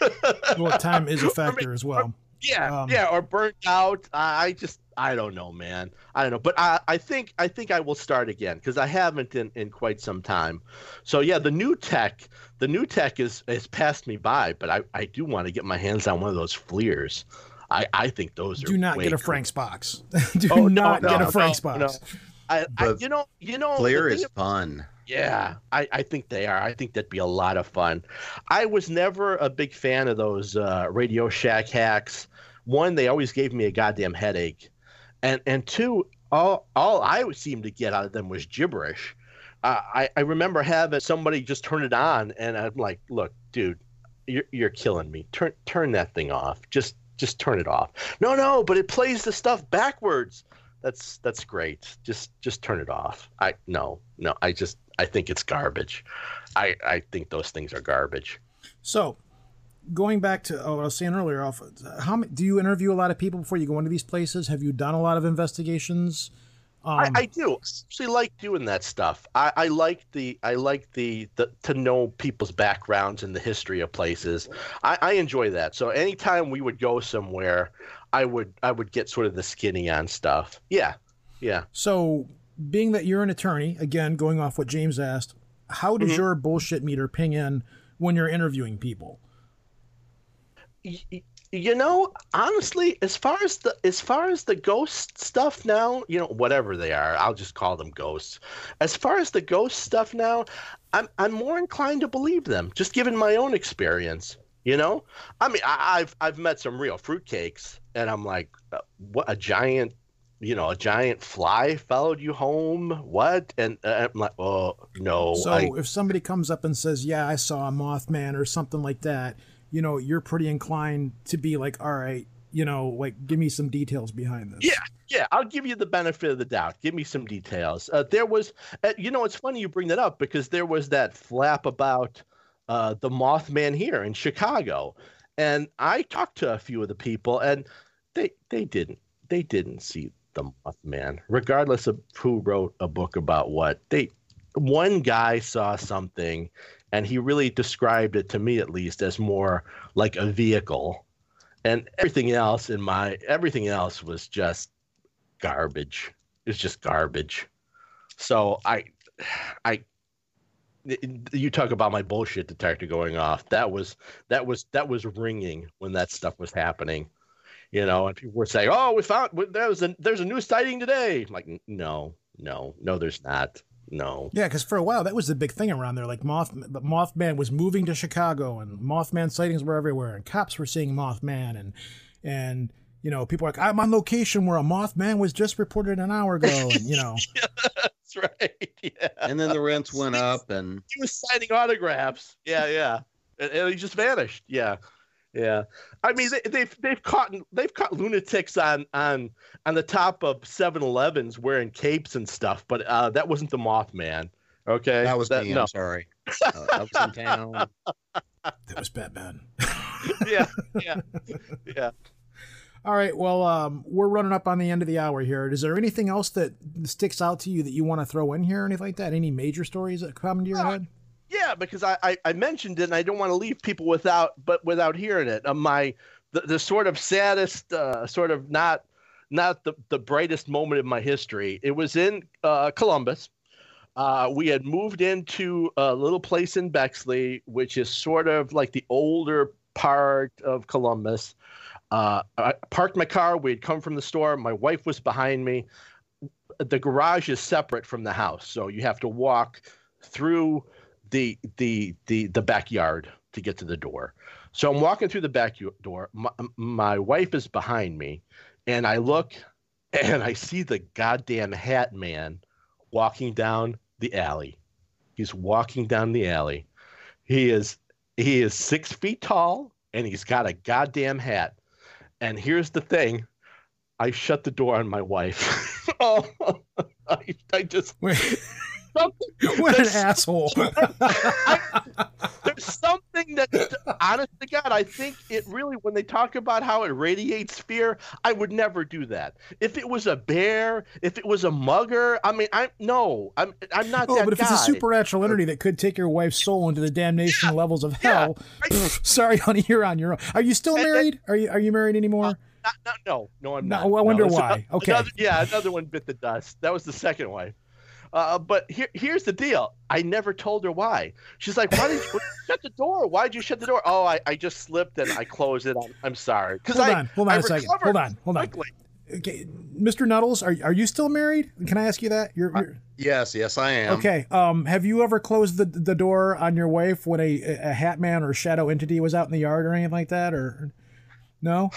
S6: well, time is a factor as well.
S8: Yeah,
S6: Um,
S8: yeah, or burnt out. I I just I don't know, man. I don't know, but I I think I think I will start again because I haven't in in quite some time. So yeah, the new tech, the new tech is has passed me by, but I I do want to get my hands on one of those FLIRs. I I think those are
S6: Do not get a
S8: cool.
S6: Frank's box. do
S8: Oh,
S6: not
S8: no,
S6: get a Frank's
S8: no.
S6: box.
S8: I, I
S7: But
S8: you know you know FLIR
S7: is
S8: thing
S7: fun.
S8: Yeah, I, I think they are. I think that'd be a lot of fun. I was never a big fan of those uh, Radio Shack hacks. One, they always gave me a goddamn headache, and and two, all all I would seem to get out of them was gibberish. Uh, I I remember having somebody just turn it on, and I'm like, look, dude, you're you're killing me. Turn turn that thing off. Just just turn it off. No, no, but it plays the stuff backwards. That's that's great. Just just turn it off. I no no. I just I think it's garbage. I I think those things are garbage.
S6: So, going back to oh, what I was saying earlier, off how do you interview a lot of people before you go into these places? Have you done a lot of investigations? Um,
S8: I, do. I do actually like doing that stuff. I, I like the I like the, the to know people's backgrounds and the history of places. I, I enjoy that. So anytime we would go somewhere, I would I would get sort of the skinny on stuff. Yeah, yeah.
S6: So, being that you're an attorney, again, going off what James asked, how does
S8: Mhm.
S6: your bullshit meter ping in when you're interviewing people?
S8: You know honestly as far as the as far as the ghost stuff now you know whatever they are i'll just call them ghosts as far as the ghost stuff now i'm i'm more inclined to believe them just given my own experience you know i mean I, i've i've met some real fruitcakes and i'm like uh, what a giant you know a giant fly followed you home what and uh, i'm like oh no
S6: So,
S8: I,
S6: if somebody comes up and says, "Yeah, I saw a Mothman" or something like that, you know, you're pretty inclined to be like, "All right, you know, like give me some details behind this."
S8: Yeah, yeah, I'll give you the benefit of the doubt. Give me some details. Uh, there was, uh, you know, it's funny you bring that up because there was that flap about uh, the Mothman here in Chicago, and I talked to a few of the people, and they they didn't they didn't see the Mothman, regardless of who wrote a book about what. They one guy saw something, and he really described it to me at least as more like a vehicle. And everything else in my everything else was just garbage. It's just garbage. So i i you talk about my bullshit detector going off. That was that was that was ringing when that stuff was happening you know and people were saying oh we found there was a there's a new sighting today I'm like no no no there's not no
S6: Yeah, because for a while that was the big thing around there. Like Moth, the Mothman was moving to Chicago, and Mothman sightings were everywhere, and cops were seeing Mothman, and and you know people were like, I'm on location where a Mothman was just reported an hour ago, and you know,
S8: that's right yeah
S7: And then the rents went up, and
S8: he was signing autographs. Yeah, yeah, and, and he just vanished. Yeah, yeah. I mean, they, they've they've caught they've caught lunatics on on on the top of 7-Elevens wearing capes and stuff, but uh, that wasn't the Mothman. Okay,
S7: that was me.
S8: no.
S7: I'm sorry. Uh, I was in town.
S6: that was Batman.
S8: yeah, yeah, yeah.
S6: All right, well, um, we're running up on the end of the hour here. Is there anything else that sticks out to you that you want to throw in here, or anything like that? Any major stories that come to your head?
S8: Yeah, because I, I, I mentioned it, and I don't want to leave people without, but without hearing it. Uh, my the, the sort of saddest, uh, sort of not not the, the brightest moment of my history. It was in uh, Columbus. Uh, we had moved into a little place in Bexley, which is sort of like the older part of Columbus. Uh, I parked my car. We had come from the store. My wife was behind me. The garage is separate from the house, so you have to walk through the the the the backyard to get to the door. So I'm walking through the back door. My, my wife is behind me, and I look and I see the goddamn hat man walking down the alley. He's walking down the alley. He is he is six feet tall and he's got a goddamn hat. And here's the thing. I shut the door on my wife. oh, I, I just
S6: what an asshole.
S8: I, there's something that, honest to God, I think it really, when they talk about how it radiates fear, I would never do that. If it was a bear, if it was a mugger, I mean, I no, I'm I'm not
S6: oh,
S8: that
S6: but if
S8: guy.
S6: it's a supernatural entity that could take your wife's soul into the damnation yeah, levels of hell, yeah, pff, sorry, honey, you're on your own. Are you still married? are you are you married anymore? Uh,
S8: not, not, no, no, I'm
S6: no,
S8: not.
S6: I wonder
S8: no,
S6: why.
S8: Another,
S6: okay.
S8: Another, yeah, another one bit the dust. That was the second wife. Uh, but here, here's the deal. I never told her why. She's like, "Why did you shut the door? Why did you shut the door?" Oh, I, I just slipped and I closed it. I'm, I'm sorry.
S6: Hold
S8: I,
S6: on, hold on
S8: I
S6: a second. Hold on, hold on.
S8: Quickly.
S6: Okay, Mr. Nuddles, are are you still married? Can I ask you that? You're, you're...
S10: yes, yes, I am.
S6: Okay. Um, have you ever closed the the door on your wife when a a hat man or shadow entity was out in the yard or anything like that, or? No,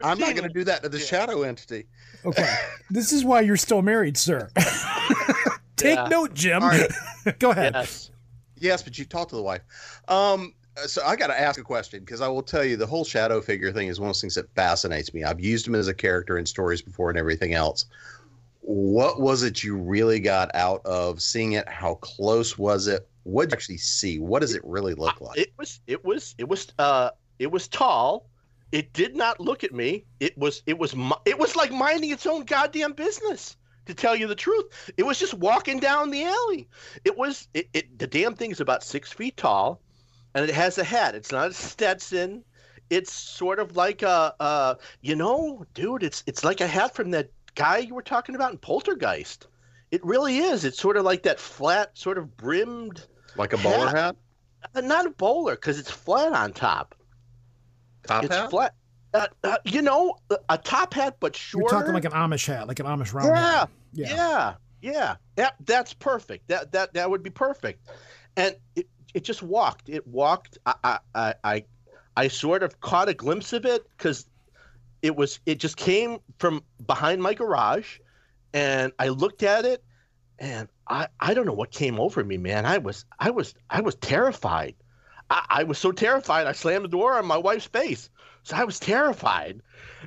S10: I'm not going to do that to the
S8: Yeah.
S10: shadow entity.
S6: Okay, this is why you're still married, sir. Take
S10: Yeah.
S6: note, Jim.
S10: All right.
S6: Go ahead.
S8: Yes.
S10: Yes, but you've talked to the wife. Um, so I got to ask a question because I will tell you the whole shadow figure thing is one of those things that fascinates me. I've used him as a character in stories before and everything else. What was it you really got out of seeing it? How close was it? What did you actually see? What does it really look like?
S8: It was it was it was uh it was tall. It did not look at me. It was it was it was like minding its own goddamn business. To tell you the truth, it was just walking down the alley. It was it, it the damn thing is about six feet tall, and it has a hat. It's not a Stetson. It's sort of like a, uh, you know, dude. It's it's like a hat from that guy you were talking about in Poltergeist. It really is. It's sort of like that flat, sort of brimmed.
S10: Like a bowler hat?
S8: Uh, not a bowler because it's flat on top.
S10: Top
S8: it's
S10: hat?
S8: flat. Uh, uh, you know, a, top hat, but shorter.
S6: You're talking like an Amish hat, like an Amish round
S8: yeah,
S6: hat.
S8: yeah, yeah, yeah. That that's perfect. That that that would be perfect. And it it just walked. It walked. I I I I, I sort of caught a glimpse of it because it was it just came from behind my garage, and I looked at it, and I I don't know what came over me, man. I was I was I was terrified. I, I was so terrified. I slammed the door on my wife's face. So I was terrified,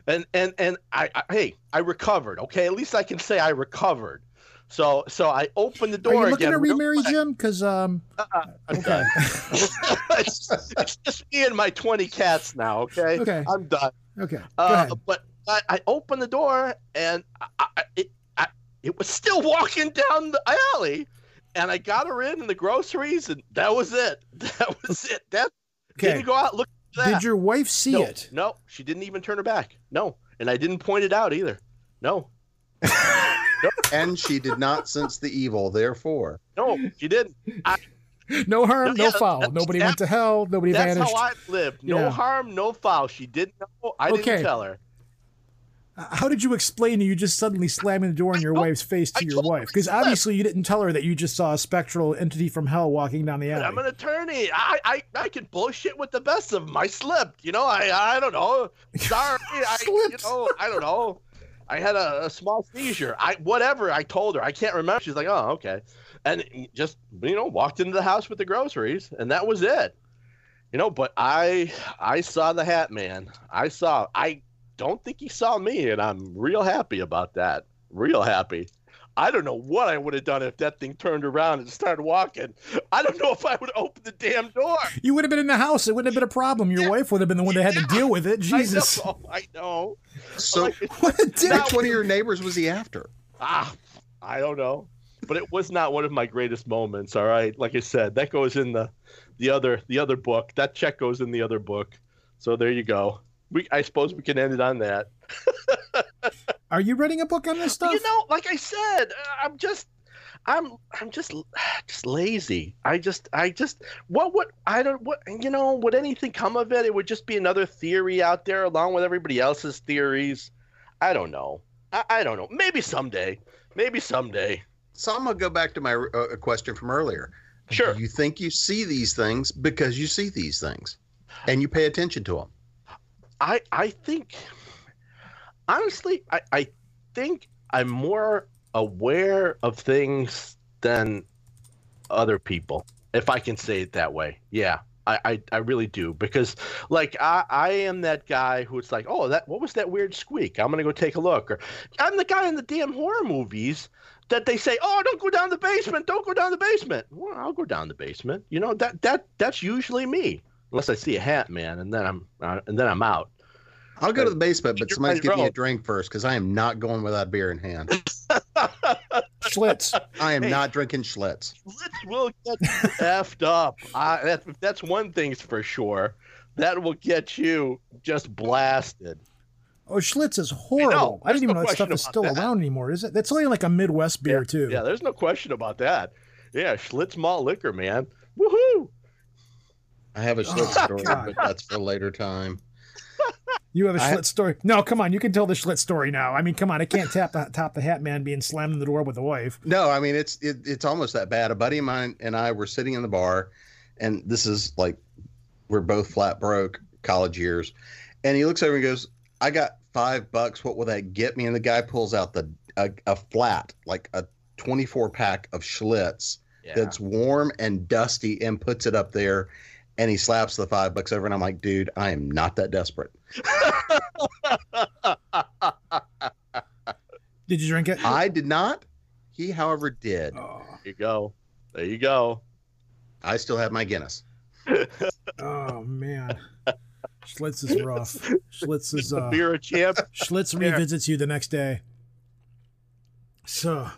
S8: and and and I, I hey I recovered. Okay, at least I can say I recovered. So so I opened the door.
S6: Are you looking
S8: again.
S6: to remarry. Jim? Because um,
S8: I'm
S6: okay.
S8: done. it's, it's just me and my 20 cats now. Okay.
S6: Okay.
S8: I'm done.
S6: okay.
S8: Uh, but I, I opened the door and I, I, it I, it was still walking down the alley, and I got her in the groceries, and that was it. That was it. That
S6: Okay.
S8: didn't go out look. At that.
S6: Did your wife see
S8: no,
S6: it?
S8: No, she didn't even turn her back. No, and I didn't point it out either. No,
S10: and she did not sense the evil, therefore.
S8: no, she didn't. I,
S6: No harm,
S8: No,
S6: no
S8: yeah,
S6: foul. Nobody
S8: that-
S6: went to hell. Nobody
S8: that's
S6: vanished.
S8: how I lived. No
S6: Yeah.
S8: harm, no foul. She didn't know. I
S6: Okay.
S8: didn't tell her.
S6: How did you explain you just suddenly slamming the door in your wife's face to your wife? Because obviously you didn't tell her that you just saw a spectral entity from hell walking down the alley.
S8: I'm an attorney. I, I I can bullshit with the best of them. I slipped. You know, I I don't know. Sorry. I you know, I don't know. I had a, a small seizure. I whatever. I told her. I can't remember. She's like, oh, okay, and just you know walked into the house with the groceries, and that was it. You know, but I I saw the Hat Man. I saw. I don't think he saw me, and I'm real happy about that. Real happy. I don't know what I would have done if that thing turned around and started walking. I don't know if I would have opened the damn door.
S6: You would have been in the house. It wouldn't have been a problem. Your wife would have been the one that had to deal with it. Jesus.
S8: I know. I know.
S10: So,
S6: What a dick.
S10: which one of your neighbors was he after?
S8: Ah, I don't know. but it was not one of my greatest moments. All right, like I said, that goes in the the other the other book. That check goes in the other book. So there you go. We I suppose we can end it on that.
S6: Are you writing a book on this stuff?
S8: You know, like I said, uh, I'm just I'm I'm just just lazy. I just I just what would I don't what you know would anything come of it? It would just be another theory out there along with everybody else's theories. I don't know. I, I don't know. Maybe someday. Maybe someday.
S7: So I'm gonna go back to my uh, question from earlier.
S8: Sure.
S7: Do you think you see these things because you see these things, and you pay attention to them?
S8: I I think honestly I I think I'm more aware of things than other people, if I can say it that way. Yeah. I, I, I really do. Because like I, I am that guy who's like oh that what was that weird squeak? I'm gonna go take a look. Or I'm the guy in the damn horror movies that they say oh don't go down the basement don't go down the basement. Well I'll go down the basement. You know that that that's usually me unless I see a hat man and then I'm uh, and then I'm out
S7: I'll go to the basement, but
S8: You're
S7: somebody's
S8: right,
S7: give me a drink first because I am not going without beer in hand.
S6: Schlitz.
S7: I am
S8: Hey.
S7: not drinking Schlitz.
S8: Schlitz will get effed up. I, that, that's one thing's for sure. That will get you just blasted.
S6: Oh, Schlitz is horrible. I, didn't even
S8: no
S6: know that stuff is still
S8: that.
S6: around anymore, is it? That's only like a Midwest beer, too.
S8: Yeah, there's no question about that. Yeah, Schlitz malt liquor, man. Woohoo!
S7: I have a Schlitz
S6: Oh,
S7: story,
S6: God.
S7: but that's for later time.
S6: You have a Schlitz story. No, come on. You can tell the Schlitz story now. I mean, come on. I can't tap the, top the hat man being slammed in the door with a wife.
S7: No, I mean it's it, it's almost that bad. A buddy of mine and I were sitting in the bar, and this is like we're both flat broke, college years, and he looks over and goes, "I got five bucks. What will that get me?" And the guy pulls out the a, a flat, like a twenty four pack of Schlitz
S8: Yeah.
S7: that's warm and dusty, and puts it up there. And he slaps the five bucks over, and I'm like, dude, I am not that desperate.
S6: Did you drink it?
S7: I did not. He, however, did.
S6: Oh,
S8: There you go. There you go.
S7: I still have my Guinness.
S6: oh, man. Schlitz is rough. Schlitz is
S8: The
S6: uh,
S8: beer of champ.
S6: Schlitz revisits you the next day. So,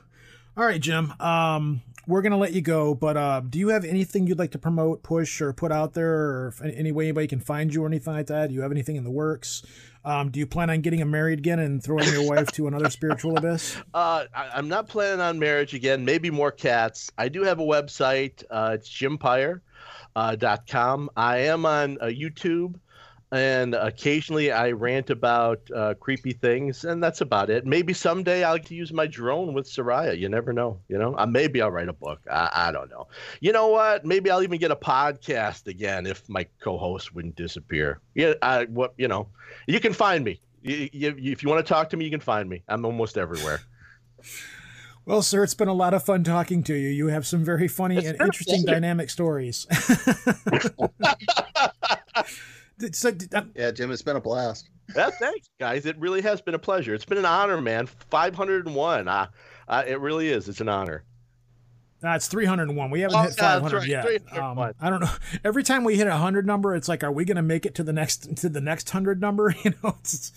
S6: all right, Jim. Um, we're gonna let you go, but uh, do you have anything you'd like to promote, push, or put out there, or any way anybody can find you or anything like that? Do you have anything in the works? Um, do you plan on getting married again and throwing your wife to another spiritual abyss?
S8: Uh, I, I'm not planning on marriage again. Maybe more cats. I do have a website. Uh, it's jimpire.com. Uh. I am on uh, YouTube, and occasionally I rant about uh, creepy things, and that's about it. Maybe someday I'll get to use my drone with Soraya. You never know. You know, uh, maybe I'll write a book. I, I don't know. You know what? Maybe I'll even get a podcast again if my co-host wouldn't disappear. Yeah, I what you know. You can find me. You, you, if you want to talk to me, you can find me. I'm almost everywhere.
S6: Well, sir, it's been a lot of fun talking to you. You have some very funny and interesting
S8: pleasure.
S6: dynamic stories. Did- so, did- uh,
S7: Yeah, Jim, it's been a blast.
S8: Yeah, thanks, guys. It really has been a pleasure. It's been an honor, man. 501. Uh, uh, it really is. It's an honor.
S6: Nah, it's 301. We haven't
S8: Oh,
S6: hit
S8: yeah,
S6: 500
S8: right,
S6: yet. Um, I don't know. Every time we hit a 100 number, it's like, are we going to make it to the next to the next 100 number? You know, it's,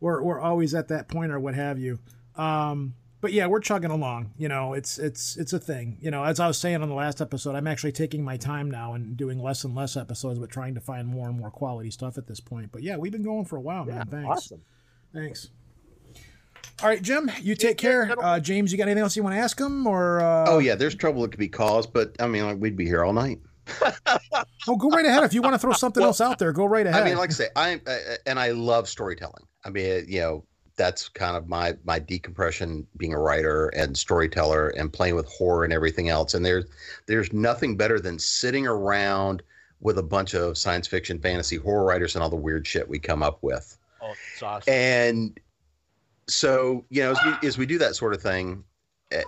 S6: we're we're always at that point or what have you. Um, but yeah, we're chugging along. You know, it's it's it's a thing. You know, as I was saying on the last episode, I'm actually taking my time now and doing less and less episodes, but trying to find more and more quality stuff at this point. But yeah, we've been going for a while, man. Thanks.
S8: Awesome.
S6: Thanks. All right, Jim, you take care. Uh, James, you got anything else you want to ask him, or uh,
S7: Oh yeah, there's trouble that could be caused, but I mean, like, we'd be here all night.
S6: Oh, go right ahead. If you want to throw something else out there, go right ahead.
S7: I mean, like I say, I uh, and I love storytelling. I mean, you know, that's kind of my my decompression, being a writer and storyteller, and playing with horror and everything else. And there's there's nothing better than sitting around with a bunch of science fiction, fantasy, horror writers, and all the weird shit we come up with.
S8: Oh, it's awesome.
S7: And so, you know, as we as we do that sort of thing, eh,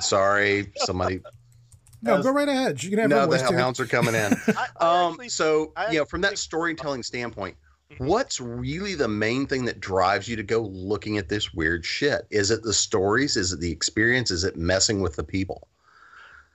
S7: sorry, somebody.
S6: no, go right ahead. You can have
S7: No,
S6: your
S7: the
S6: voice too.
S7: hellhounds are coming in.
S8: I, I
S7: Um,
S8: actually-
S7: so
S8: I
S7: you know, from that storytelling standpoint, what's really the main thing that drives you to go looking at this weird shit? Is it the stories? Is it the experience? Is it messing with the people?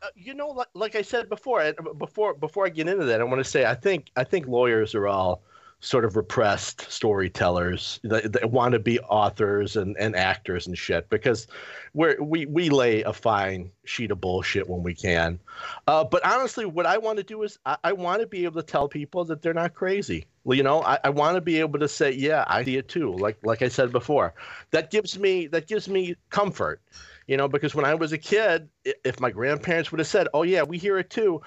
S8: uh, you know, like, like I said before, and before before I get into that, I want to say I think I think lawyers are all sort of repressed storytellers that, that want to be authors and, and actors and shit because we're, we we lay a fine sheet of bullshit when we can. Uh, but honestly, what I want to do is I, I want to be able to tell people that they're not crazy. Well, you know, I, I want to be able to say, yeah, I see it too. Like like I said before, that gives me that gives me comfort. You know, because when I was a kid, if my grandparents would have said, "Oh yeah, we hear it too,"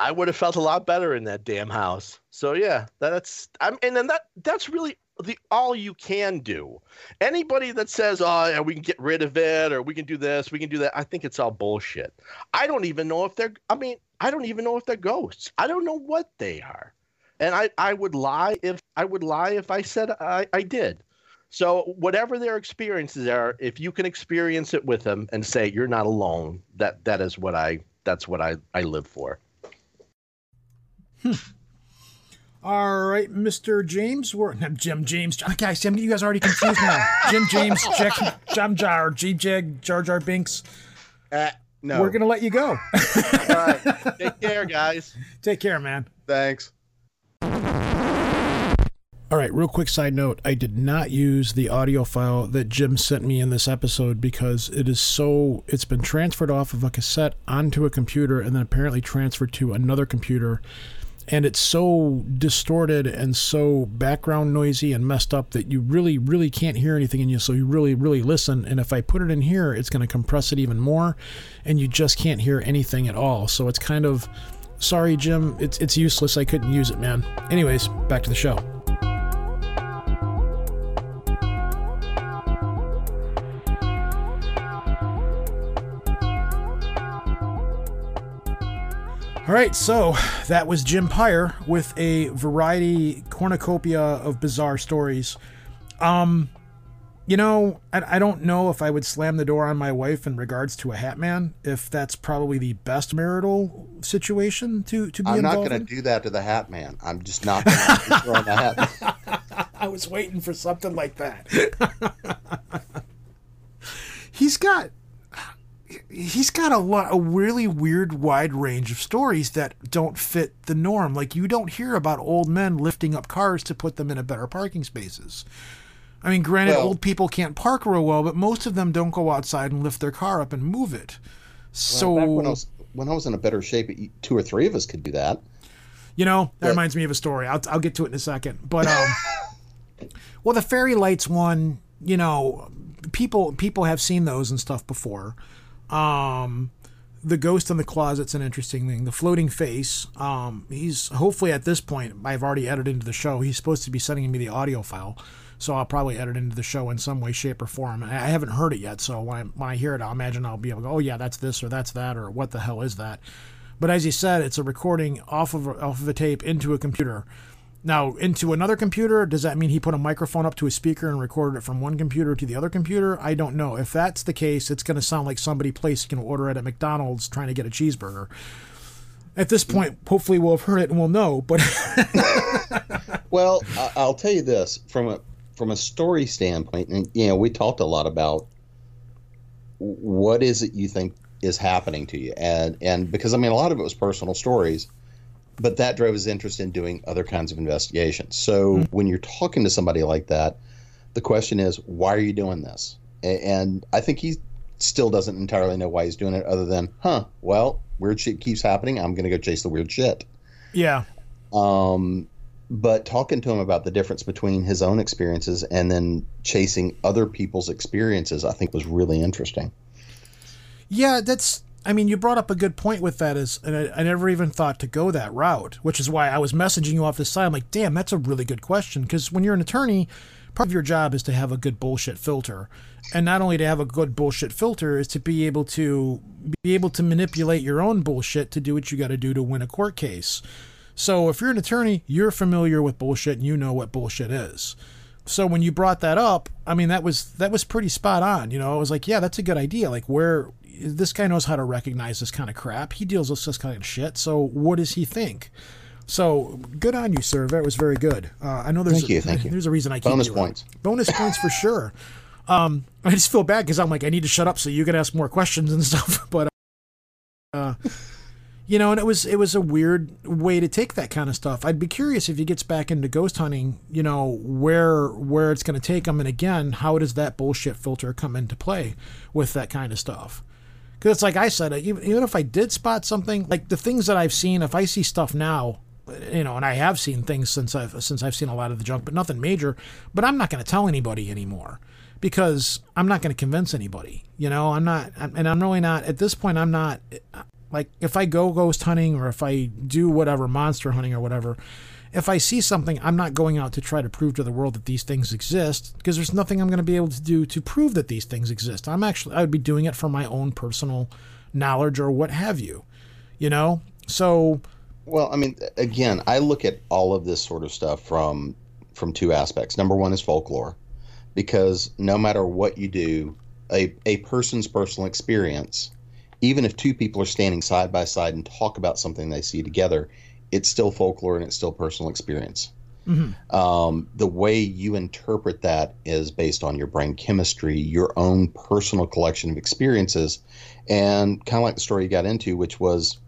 S8: I would have felt a lot better in that damn house. So yeah, that's I'm and then that that's really the all you can do. Anybody that says, "Oh, yeah, we can get rid of it," or "We can do this," "We can do that," I think it's all bullshit. I don't even know if they're. I mean, I don't even know if they're ghosts. I don't know what they are, and I I would lie if I would lie if I said I I did. So whatever their experiences are, if you can experience it with them and say you're not alone, that that is what I that's what I I live for.
S6: Hmm. All right, Mr. James. We're not Jim James. Okay, I see. I'm, you guys already confused now. Jim James, Jack, Jam Jar, G Jag, Jar Jar Binks.
S10: Uh, no.
S6: We're gonna let you go.
S8: All right. Take care, guys.
S6: Take care, man.
S10: Thanks.
S6: All right, real quick side note. I did not use the audio file that Jim sent me in this episode because it is so it's been transferred off of a cassette onto a computer and then apparently transferred to another computer. And it's so distorted and so background noisy and messed up that you really really can't hear anything in you. So you really really listen. And if i put it in here it's going to compress it even more and you just can't hear anything at all. So it's kind of sorry jim. It's it's useless. I couldn't use it man. Anyways back to the show. All right, so that was Jim Pyre with a variety cornucopia of bizarre stories. Um, you know, I, I don't know if I would slam the door on my wife in regards to a hat man, if that's probably the best marital situation to, to be
S10: I'm not going to do that to the hat man. I'm just not going to throw the hat.
S6: I was waiting for something like that. he's got he's got a lot a really weird wide range of stories that don't fit the norm. Like you don't hear about old men lifting up cars to put them in a better parking spaces. I mean, granted,
S10: Well-
S6: old people can't park real well, but most of them don't go outside and lift their car up and move it. So
S10: Well, when I was when I was in a better shape, two or three of us could do that.
S6: You know, that
S10: Yeah.
S6: reminds me of a story. I'll, I'll get to it in a second. But um, well, the fairy lights one, you know, people people have seen those and stuff before. Um, the ghost in the closet's an interesting thing. The floating face. Um, he's hopefully at this point I've already edited into the show. He's supposed to be sending me the audio file, so I'll probably edit into the show in some way, shape, or form. I haven't heard it yet, so when I, when I hear it, I'll imagine I'll be able to go, oh yeah, that's this or that's that or what the hell is that. But as you said, it's a recording off of off of a tape into a computer. Now, into another computer, does that mean he put a microphone up to a speaker and recorded it from one computer to the other computer? I don't know. If that's the case, it's going to sound like somebody placing an order at a McDonald's trying to get a cheeseburger. At this point, hopefully we'll have heard it and we'll know. But
S10: Well, I'll tell you this from a from a story standpoint, and you know, we talked a lot about what is it you think is happening to you, and and because I mean, a lot of it was personal stories, but that drove his interest in doing other kinds of investigations. So when you're talking to somebody like that, the question is, why are you doing this? And I think he still doesn't entirely know why he's doing it, other than, huh, well, weird shit keeps happening. I'm going to go chase the weird shit.
S6: yeah,
S10: Um, but talking to him about the difference between his own experiences and then chasing other people's experiences, I think was really interesting.
S6: Yeah, that's. I mean, you brought up a good point with that. Is and I, I never even thought to go that route, which is why I was messaging you off the side. I'm like, damn, that's a really good question. Because when you're an attorney, part of your job is to have a good bullshit filter, and not only to have a good bullshit filter is to be able to be able to manipulate your own bullshit to do what you got to do to win a court case. So if you're an attorney, you're familiar with bullshit and you know what bullshit is. So when you brought that up, I mean that was that was pretty spot on. You know, I was like, yeah, that's a good idea. Like where this guy knows how to recognize this kind of crap. He deals with this kind of shit. So what does he think? So good on you, sir. That was very good. Uh, I know there's
S10: Thank
S6: a,
S10: you, thank you.
S6: There's a reason I keep
S10: Bonus points.
S6: Bonus points for sure. Um, I just feel bad because I'm like I need to shut up so you can ask more questions and stuff. But uh, You know, and it was it was a weird way to take that kind of stuff. I'd be curious if he gets back into ghost hunting, you know, where where it's going to take him, and again, how does that bullshit filter come into play with that kind of stuff? Because it's like I said, even, even if I did spot something, like the things that I've seen, if I see stuff now, you know, and I have seen things since I've since I've seen a lot of the junk, but nothing major. But I'm not going to tell anybody anymore because I'm not going to convince anybody. You know, I'm not, and I'm really not at this point. I'm not like if I go ghost hunting or if I do whatever monster hunting or whatever. If I see something, I'm not going out to try to prove to the world that these things exist because there's nothing I'm going to be able to do to prove that these things exist. I'm actually I would be doing it for my own personal knowledge or what have you. You know? So
S7: well, I mean, again, I look at all of this sort of stuff from from two aspects. Number one is folklore, because no matter what you do, a a person's personal experience, even if two people are standing side by side and talk about something they see together, it's still folklore and it's still personal experience.
S6: Mm-hmm.
S7: Um, the way you interpret that is based on your brain chemistry, your own personal collection of experiences, and kind of like the story you got into, which was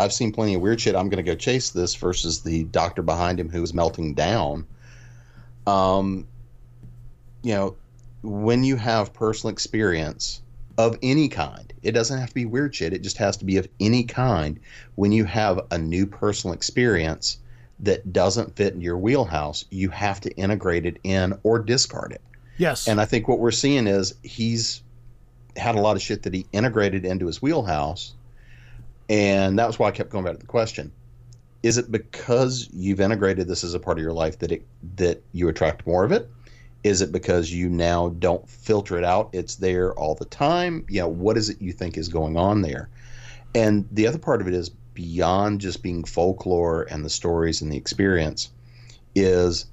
S7: I've seen plenty of weird shit. I'm going to go chase this versus the doctor behind him who was melting down. Um, you know, when you have personal experience of any kind, it doesn't have to be weird shit. It just has to be of any kind. When you have a new personal experience that doesn't fit in your wheelhouse, you have to integrate it in or discard it.
S6: Yes.
S7: And I think what we're seeing is he's had a lot of shit that he integrated into his wheelhouse and that was why I kept going back to the question. Is it because you've integrated this as a part of your life that it that you attract more of it? Is it because you now don't filter it out? It's there all the time. Yeah, what is it you think is going on there? And the other part of it is beyond just being folklore and the stories and the experience is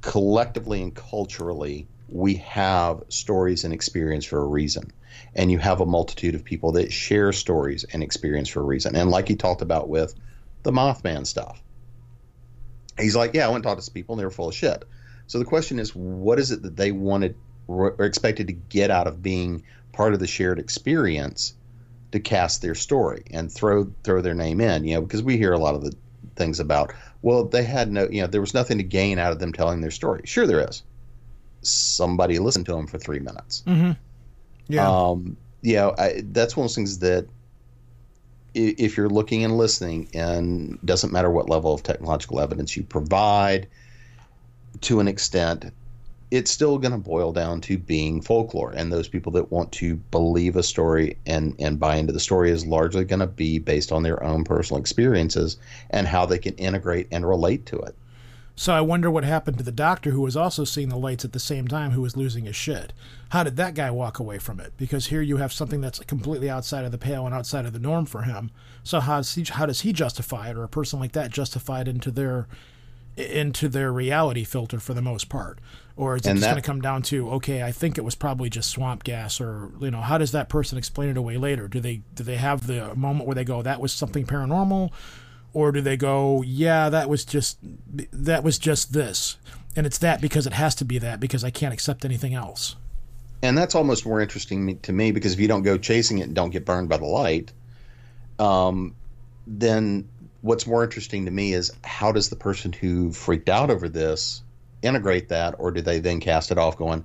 S7: collectively and culturally we have stories and experience for a reason and you have a multitude of people that share stories and experience for a reason. And like he talked about with the Mothman stuff, he's like, yeah, I went and talked to some people and they were full of shit. So the question is, what is it that they wanted or expected to get out of being part of the shared experience to cast their story and throw throw their name in? You know, because we hear a lot of the things about, well, they had no, you know, there was nothing to gain out of them telling their story. Sure, there is. Somebody listened to them for three minutes.
S6: Mm-hmm. Yeah.
S7: Um, you know, I, that's one of those things that if you're looking and listening, and doesn't matter what level of technological evidence you provide, to an extent, it's still going to boil down to being folklore. And those people that want to believe a story and, and buy into the story is largely going to be based on their own personal experiences and how they can integrate and relate to it.
S6: So I wonder what happened to the doctor who was also seeing the lights at the same time who was losing his shit. How did that guy walk away from it? Because here you have something that's completely outside of the pale and outside of the norm for him. So how does he, how does he justify it or a person like that justify it into their into their reality filter for the most part? Or is it and just going to come down to okay, I think it was probably just swamp gas or you know, how does that person explain it away later? Do they do they have the moment where they go that was something paranormal? or do they go yeah that was just that was just this and it's that because it has to be that because i can't accept anything else
S7: and that's almost more interesting to me because if you don't go chasing it and don't get burned by the light um, then what's more interesting to me is how does the person who freaked out over this integrate that or do they then cast it off going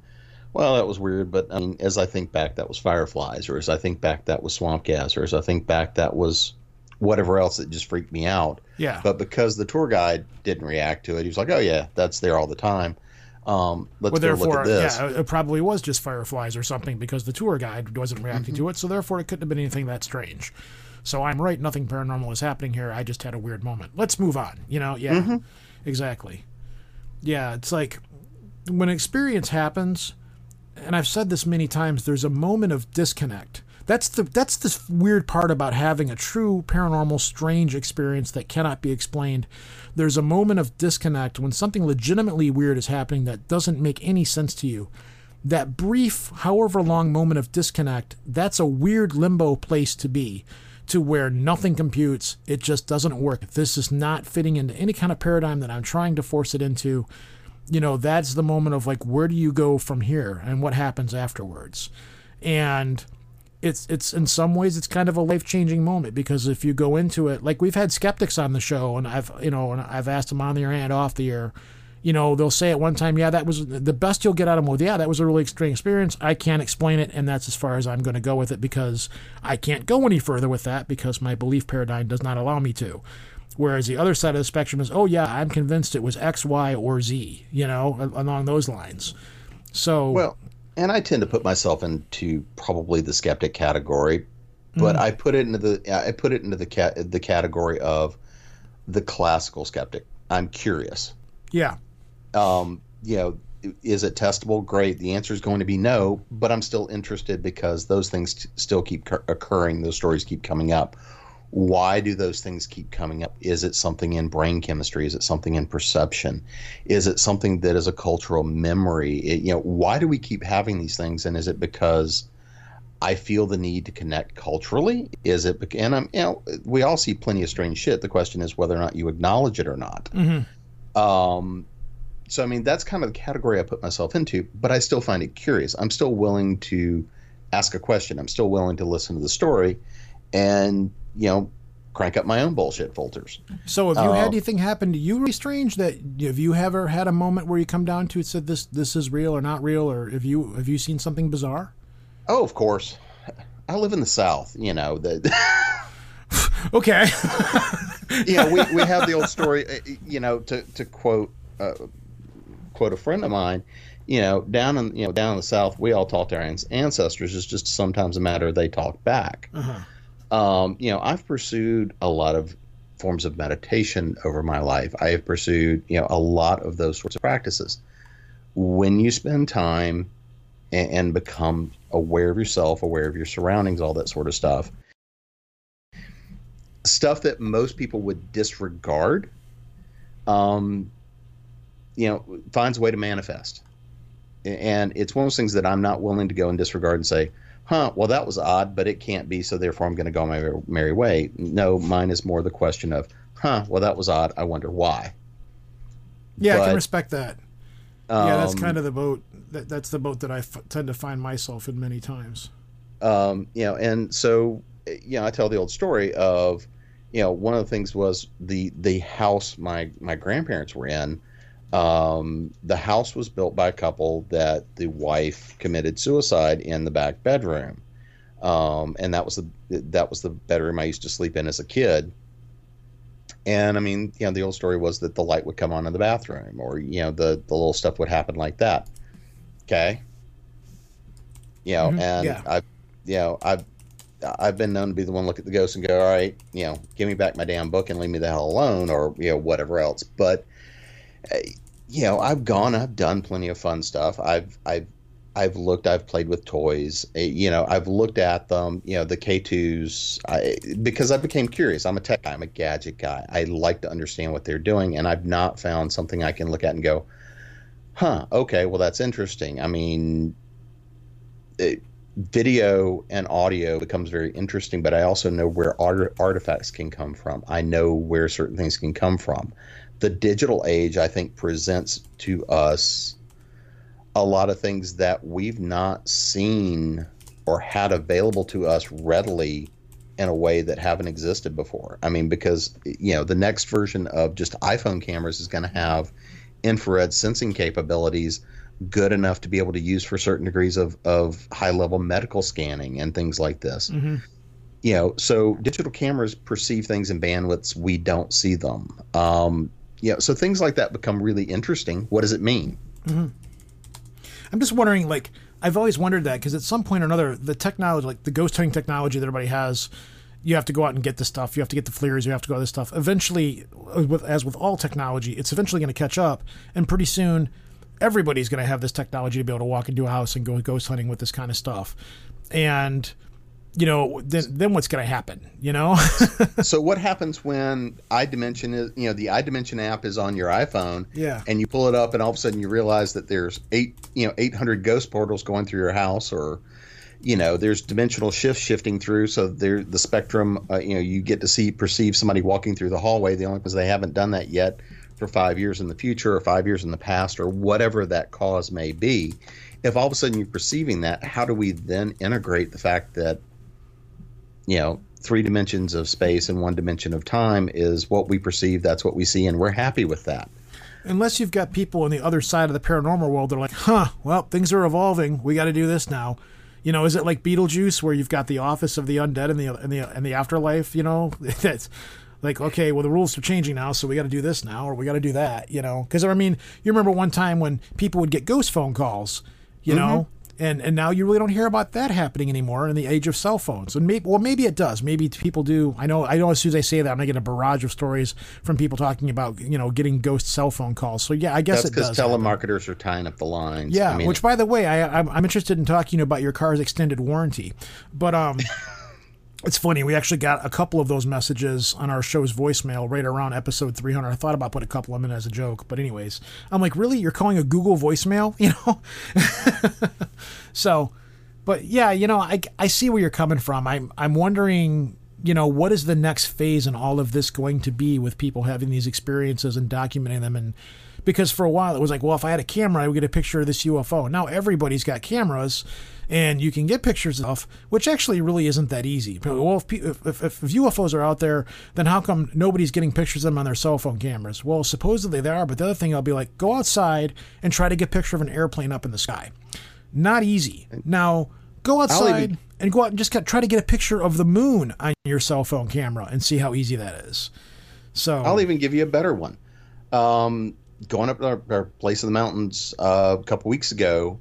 S7: well that was weird but I mean, as i think back that was fireflies or as i think back that was swamp gas or as i think back that was whatever else that just freaked me out.
S6: Yeah.
S7: But because the tour guide didn't react to it, he was like, "Oh yeah, that's there all the time." Um, let's well, therefore, look at this.
S6: Yeah, it probably was just fireflies or something because the tour guide wasn't reacting mm-hmm. to it. So therefore, it couldn't have been anything that strange. So I'm right. Nothing paranormal is happening here. I just had a weird moment. Let's move on. You know? Yeah. Mm-hmm. Exactly. Yeah. It's like when experience happens, and I've said this many times. There's a moment of disconnect that's the that's the weird part about having a true paranormal strange experience that cannot be explained. There's a moment of disconnect when something legitimately weird is happening that doesn't make any sense to you. That brief, however long moment of disconnect, that's a weird limbo place to be to where nothing computes. It just doesn't work. This is not fitting into any kind of paradigm that I'm trying to force it into. You know, that's the moment of like, where do you go from here and what happens afterwards? And it's it's in some ways it's kind of a life changing moment because if you go into it, like we've had skeptics on the show, and I've you know, and I've asked them on the air and off the air. You know, they'll say at one time, yeah, that was the best you'll get out of them. Well, yeah, that was a really extreme experience. I can't explain it, and that's as far as I'm going to go with it because I can't go any further with that because my belief paradigm does not allow me to. Whereas the other side of the spectrum is, oh yeah, I'm convinced it was X, Y, or Z. You know, along those lines. So
S7: well, and I tend to put myself into probably the skeptic category, but mm. I put it into the I put it into the cat the category of the classical skeptic. I'm curious.
S6: Yeah.
S7: Um, you know, is it testable? Great. The answer is going to be no, but I'm still interested because those things t- still keep occurring. Those stories keep coming up why do those things keep coming up? Is it something in brain chemistry? Is it something in perception? Is it something that is a cultural memory? It, you know, why do we keep having these things? And is it because I feel the need to connect culturally? Is it? And I'm, you know, we all see plenty of strange shit. The question is whether or not you acknowledge it or not.
S6: Mm-hmm.
S7: Um, so I mean, that's kind of the category I put myself into. But I still find it curious. I'm still willing to ask a question. I'm still willing to listen to the story, and you know, crank up my own bullshit filters.
S6: So, have you had um, anything happen to you really strange that have you ever had a moment where you come down to it said this this is real or not real, or have you have you seen something bizarre?
S7: Oh, of course. I live in the South. You know that.
S6: okay.
S7: yeah, we, we have the old story. Uh, you know, to to quote uh, quote a friend of mine. You know, down in you know down in the South, we all talk to our ancestors. It's just sometimes a matter they talk back.
S6: Uh-huh.
S7: Um, you know, I've pursued a lot of forms of meditation over my life. I have pursued, you know, a lot of those sorts of practices. When you spend time and, and become aware of yourself, aware of your surroundings, all that sort of stuff, stuff that most people would disregard, um, you know, finds a way to manifest. And it's one of those things that I'm not willing to go and disregard and say, huh, well, that was odd, but it can't be, so therefore I'm going to go my merry way. No, mine is more the question of, huh, well, that was odd. I wonder why.
S6: Yeah, but, I can respect that. Um, yeah, that's um, kind of the boat. That, that's the boat that I f- tend to find myself in many times.
S7: Um, you know, and so, you know, I tell the old story of, you know, one of the things was the the house my my grandparents were in um, the house was built by a couple that the wife committed suicide in the back bedroom, um, and that was the that was the bedroom I used to sleep in as a kid. And I mean, you know, the old story was that the light would come on in the bathroom, or you know, the the little stuff would happen like that. Okay. You know, mm-hmm. and yeah. I, you know, I've I've been known to be the one look at the ghost and go, all right, you know, give me back my damn book and leave me the hell alone, or you know, whatever else. But you know, I've gone, I've done plenty of fun stuff. I've, I've, I've looked, I've played with toys. Eh, you know, I've looked at them. You know, the K2s, I, because I became curious. I'm a tech guy. I'm a gadget guy. I like to understand what they're doing, and I've not found something I can look at and go, "Huh, okay, well that's interesting." I mean, it, video and audio becomes very interesting, but I also know where art, artifacts can come from. I know where certain things can come from the digital age, I think, presents to us a lot of things that we've not seen or had available to us readily in a way that haven't existed before. I mean, because you know the next version of just iPhone cameras is going to have infrared sensing capabilities good enough to be able to use for certain degrees of, of high level medical scanning and things like this.
S6: Mm-hmm.
S7: You know, so digital cameras perceive things in bandwidths we don't see them. Um, you know, so things like that become really interesting. What does it mean?
S6: Mm-hmm. I'm just wondering, like, I've always wondered that because at some point or another, the technology, like the ghost hunting technology that everybody has, you have to go out and get the stuff. You have to get the FLIRs. You have to go this stuff. Eventually, with, as with all technology, it's eventually going to catch up, and pretty soon, everybody's going to have this technology to be able to walk into a house and go ghost hunting with this kind of stuff. And you know, then then what's going to happen? You know.
S7: so what happens when iDimension is you know the iDimension app is on your iPhone?
S6: Yeah.
S7: And you pull it up, and all of a sudden you realize that there's eight you know eight hundred ghost portals going through your house, or you know there's dimensional shifts shifting through, so there the spectrum. Uh, you know you get to see perceive somebody walking through the hallway. The only because they haven't done that yet for five years in the future or five years in the past or whatever that cause may be. If all of a sudden you're perceiving that, how do we then integrate the fact that you know, three dimensions of space and one dimension of time is what we perceive. That's what we see, and we're happy with that.
S6: Unless you've got people on the other side of the paranormal world, they're like, huh, well, things are evolving. We got to do this now. You know, is it like Beetlejuice where you've got the office of the undead and the and the and the afterlife? You know, that's like okay, well the rules are changing now, so we got to do this now or we got to do that. You know, because I mean, you remember one time when people would get ghost phone calls, you
S7: Mm-hmm.
S6: know, and and now you really don't hear about that happening anymore in the age of cell phones. And maybe well, maybe it does. Maybe people do. I know. I know. As soon as I say that, I'm gonna get a barrage of stories from people talking about you know getting ghost cell phone calls. So yeah, I guess
S7: That's
S6: it
S7: because
S6: does. happen.
S7: telemarketers are tying up the lines.
S6: Yeah,
S7: I mean,
S6: which by the way, I, I'm, I'm interested in talking about your car's extended warranty, but um, it's funny. We actually got a couple of those messages on our show's voicemail right around episode 300. I thought about putting a couple of them in as a joke, but anyways, I'm like, really, you're calling a Google voicemail, you know? so, but yeah, you know, I I see where you're coming from. I'm I'm wondering. You know, what is the next phase in all of this going to be with people having these experiences and documenting them and because for a while it was like, well, if I had a camera, I would get a picture of this UFO. Now everybody's got cameras, and you can get pictures of, which actually really isn't that easy. Well, if, if, if, UFOs are out there, then how come nobody's getting pictures of them on their cell phone cameras? Well, supposedly they are, but the other thing I'll be like, go outside and try to get a picture of an airplane up in the sky. Not easy. Now go outside
S7: even-
S6: and go out and just try to get a picture of the moon on your cell phone camera and see how easy that is. So
S7: I'll even give you a better one. Um, going up to our, our place in the mountains uh, a couple weeks ago,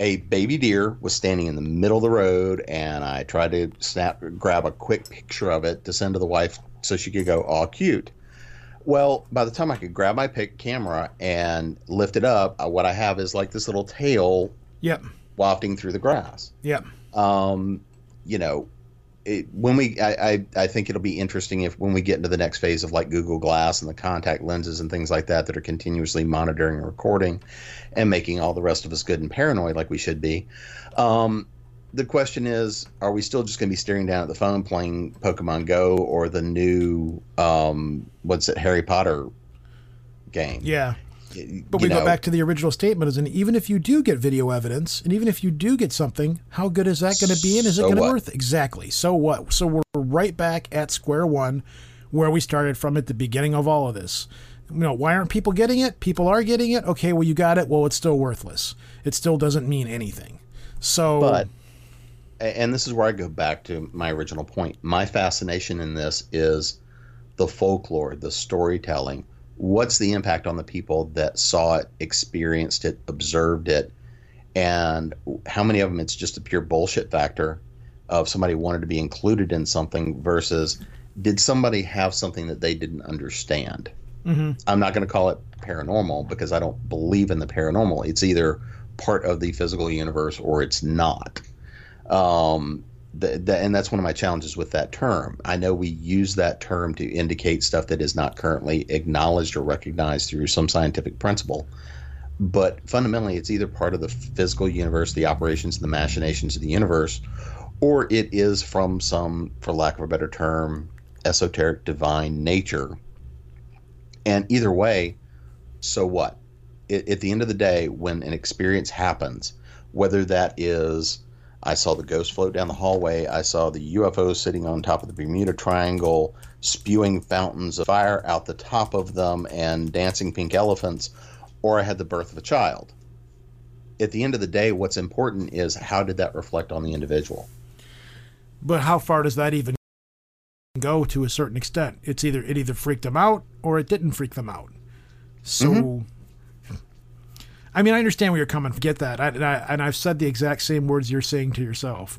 S7: a baby deer was standing in the middle of the road, and I tried to snap, grab a quick picture of it to send to the wife so she could go, "Oh, cute." Well, by the time I could grab my pic camera and lift it up, uh, what I have is like this little tail
S6: Yep.
S7: wafting through the grass.
S6: Yep.
S7: Um, you know, it, when we, I, I, I think it'll be interesting if when we get into the next phase of like Google Glass and the contact lenses and things like that that are continuously monitoring and recording, and making all the rest of us good and paranoid like we should be. Um, the question is, are we still just going to be staring down at the phone playing Pokemon Go or the new, um, what's it, Harry Potter game?
S6: Yeah. But we go back to the original statement, is and even if you do get video evidence, and even if you do get something, how good is that going to be, and is
S7: So
S6: it going to be worth exactly? So what? So we're right back at square one, where we started from at the beginning of all of this. You know, why aren't people getting it? People are getting it. Okay, well you got it. Well, it's still worthless. It still doesn't mean anything. So,
S7: But, and this is where I go back to my original point. My fascination in this is the folklore, the storytelling. What's the impact on the people that saw it, experienced it, observed it, and how many of them it's just a pure bullshit factor of somebody wanted to be included in something versus did somebody have something that they didn't understand?
S6: Mhm.
S7: I'm not going to call it paranormal because I don't believe in the paranormal. It's either part of the physical universe or it's not. Um, and that's one of my challenges with that term. I know we use that term to indicate stuff that is not currently acknowledged or recognized through some scientific principle. But fundamentally, it's either part of the physical universe, the operations and the machinations of the universe, or it is from some, for lack of a better term, esoteric divine nature. And either way, so what? At, at the end of the day, when an experience happens, whether that is I saw the ghost float down the hallway, I saw the UFO sitting on top of the Bermuda Triangle, spewing fountains of fire out the top of them and dancing pink elephants, or I had the birth of a child. At the end of the day, what's important is how did that reflect on the individual?
S6: but how far does that even go to a certain extent? It's either it either freaked them out or it didn't freak them out. So,
S7: Mm-hmm.
S6: I mean, I understand where you're coming. from. Get that, I, and, I, and I've said the exact same words you're saying to yourself.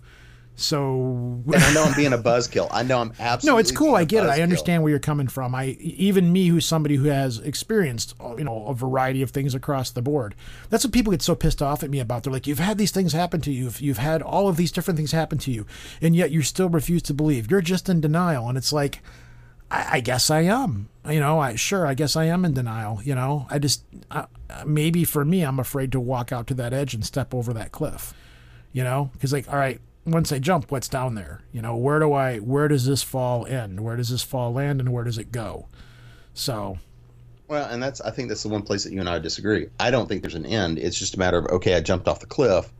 S6: So,
S7: And I know I'm being a buzzkill. I know I'm absolutely.
S6: no, it's cool. I get it. I understand where you're coming from. I even me, who's somebody who has experienced, you know, a variety of things across the board. That's what people get so pissed off at me about. They're like, "You've had these things happen to you. You've, you've had all of these different things happen to you, and yet you still refuse to believe. You're just in denial." And it's like, I, I guess I am. You know, I sure, I guess I am in denial. You know, I just maybe for me, I'm afraid to walk out to that edge and step over that cliff. You know, because like, all right, once I jump, what's down there? You know, where do I? Where does this fall end? Where does this fall land, and where does it go? So,
S7: Well, and that's I think that's the one place that you and I disagree. I don't think there's an end. It's just a matter of okay, I jumped off the cliff.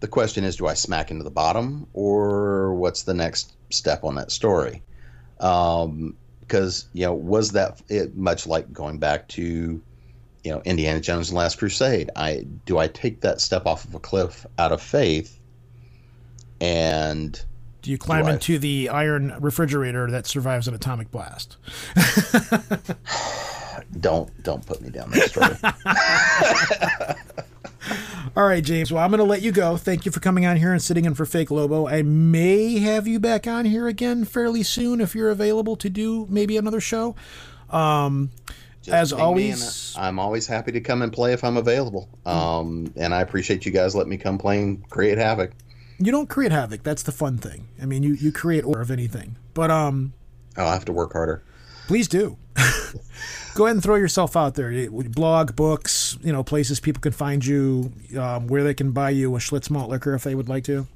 S7: the question is, do I smack into the bottom, or what's the next step on that story? Um, because you know, was that it, much like going back to you know Indiana Jones and Last Crusade? I do I take that step off of a cliff out of faith, and
S6: Do you climb
S7: Do I-
S6: into the iron refrigerator that survives an atomic blast?
S7: don't don't put me down that story.
S6: All right, James. Well, I'm going to let you go. Thank you for coming on here and sitting in for Fake Lobo. I may have you back on here again fairly soon if you're available to do maybe another show. Um, as
S7: Just and
S6: always,
S7: I'm always happy to come and play if I'm available. Um, and I appreciate you guys letting me come play and create havoc.
S6: you don't create havoc. That's the fun thing. I mean, you, you create order of anything. But um,
S7: I'll have to work harder.
S6: Please do. Go ahead and throw yourself out there. Blog, books, you know, places people can find you, um, where they can buy you a Schlitz malt liquor if they would like to.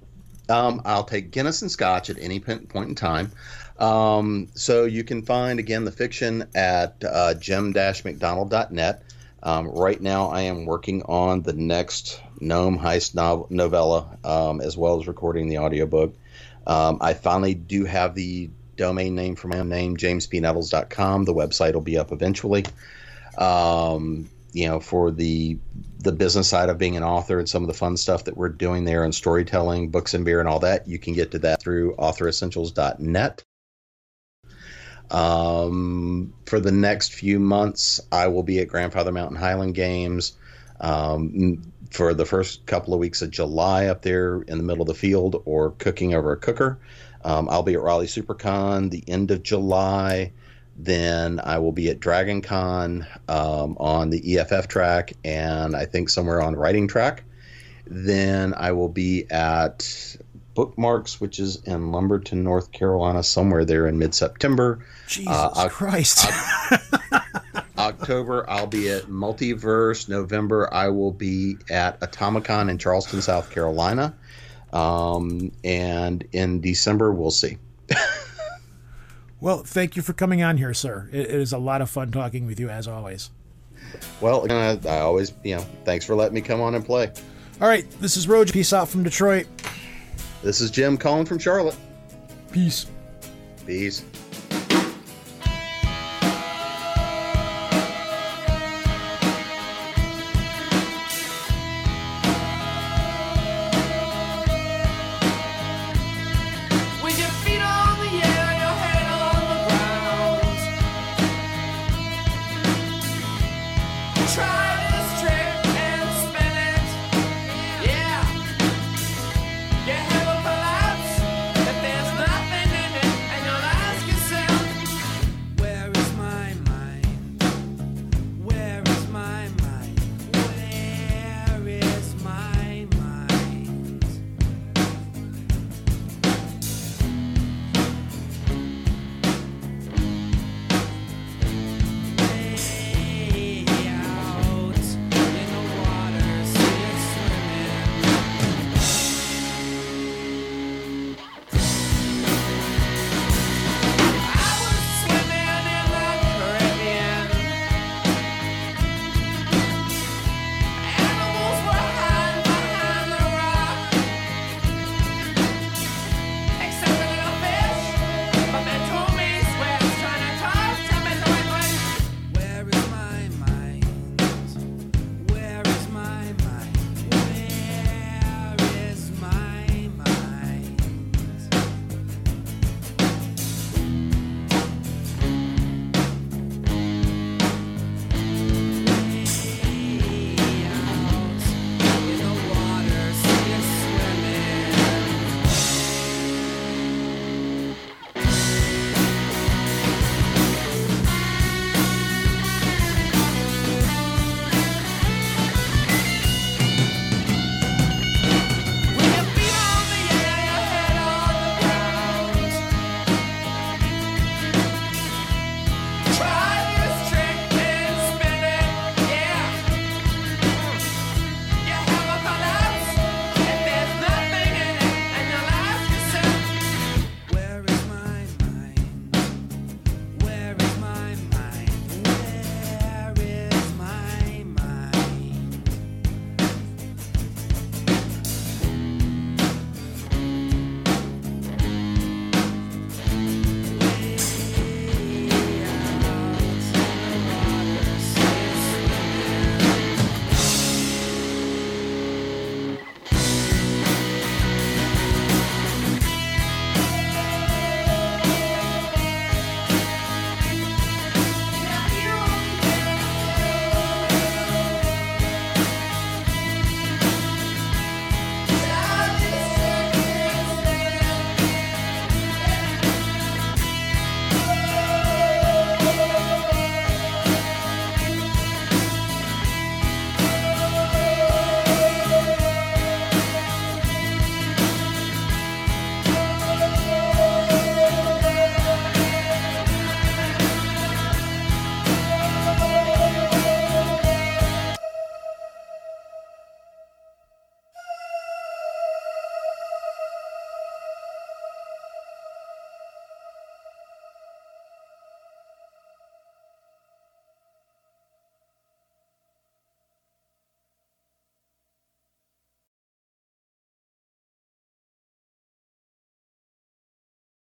S7: Um, I'll take Guinness and Scotch at any point in time. Um, so you can find again the fiction at uh, jim-mcdonald.net. Um, right now, I am working on the next Gnome Heist nov- novella, um, as well as recording the audiobook. Um, I finally do have the domain name for my own name, jamespnettles.com. The website will be up eventually. Um, you know, for the the business side of being an author and some of the fun stuff that we're doing there and storytelling, books and beer and all that, you can get to that through authoressentials.net. Um, for the next few months, I will be at Grandfather Mountain Highland Games. Um, for the first couple of weeks of July up there in the middle of the field or cooking over a cooker. Um, I'll be at Raleigh SuperCon the end of July. Then I will be at Dragon Con um, on the EFF track and I think somewhere on writing track. Then I will be at Bookmarks, which is in Lumberton, North Carolina, somewhere there in mid September.
S6: Jesus
S7: Oc-
S6: Christ.
S7: October, I'll be at Multiverse. November, I will be at Atomicon in Charleston, South Carolina. Um, and in December, we'll see.
S6: Well, thank you for coming on here, sir. It, it is a lot of fun talking with you, as always.
S7: Well, again, I, I always, you know, thanks for letting me come on and play.
S6: All right, this is Roge. Peace out from Detroit.
S7: This is Jim calling from Charlotte.
S6: Peace.
S7: Peace.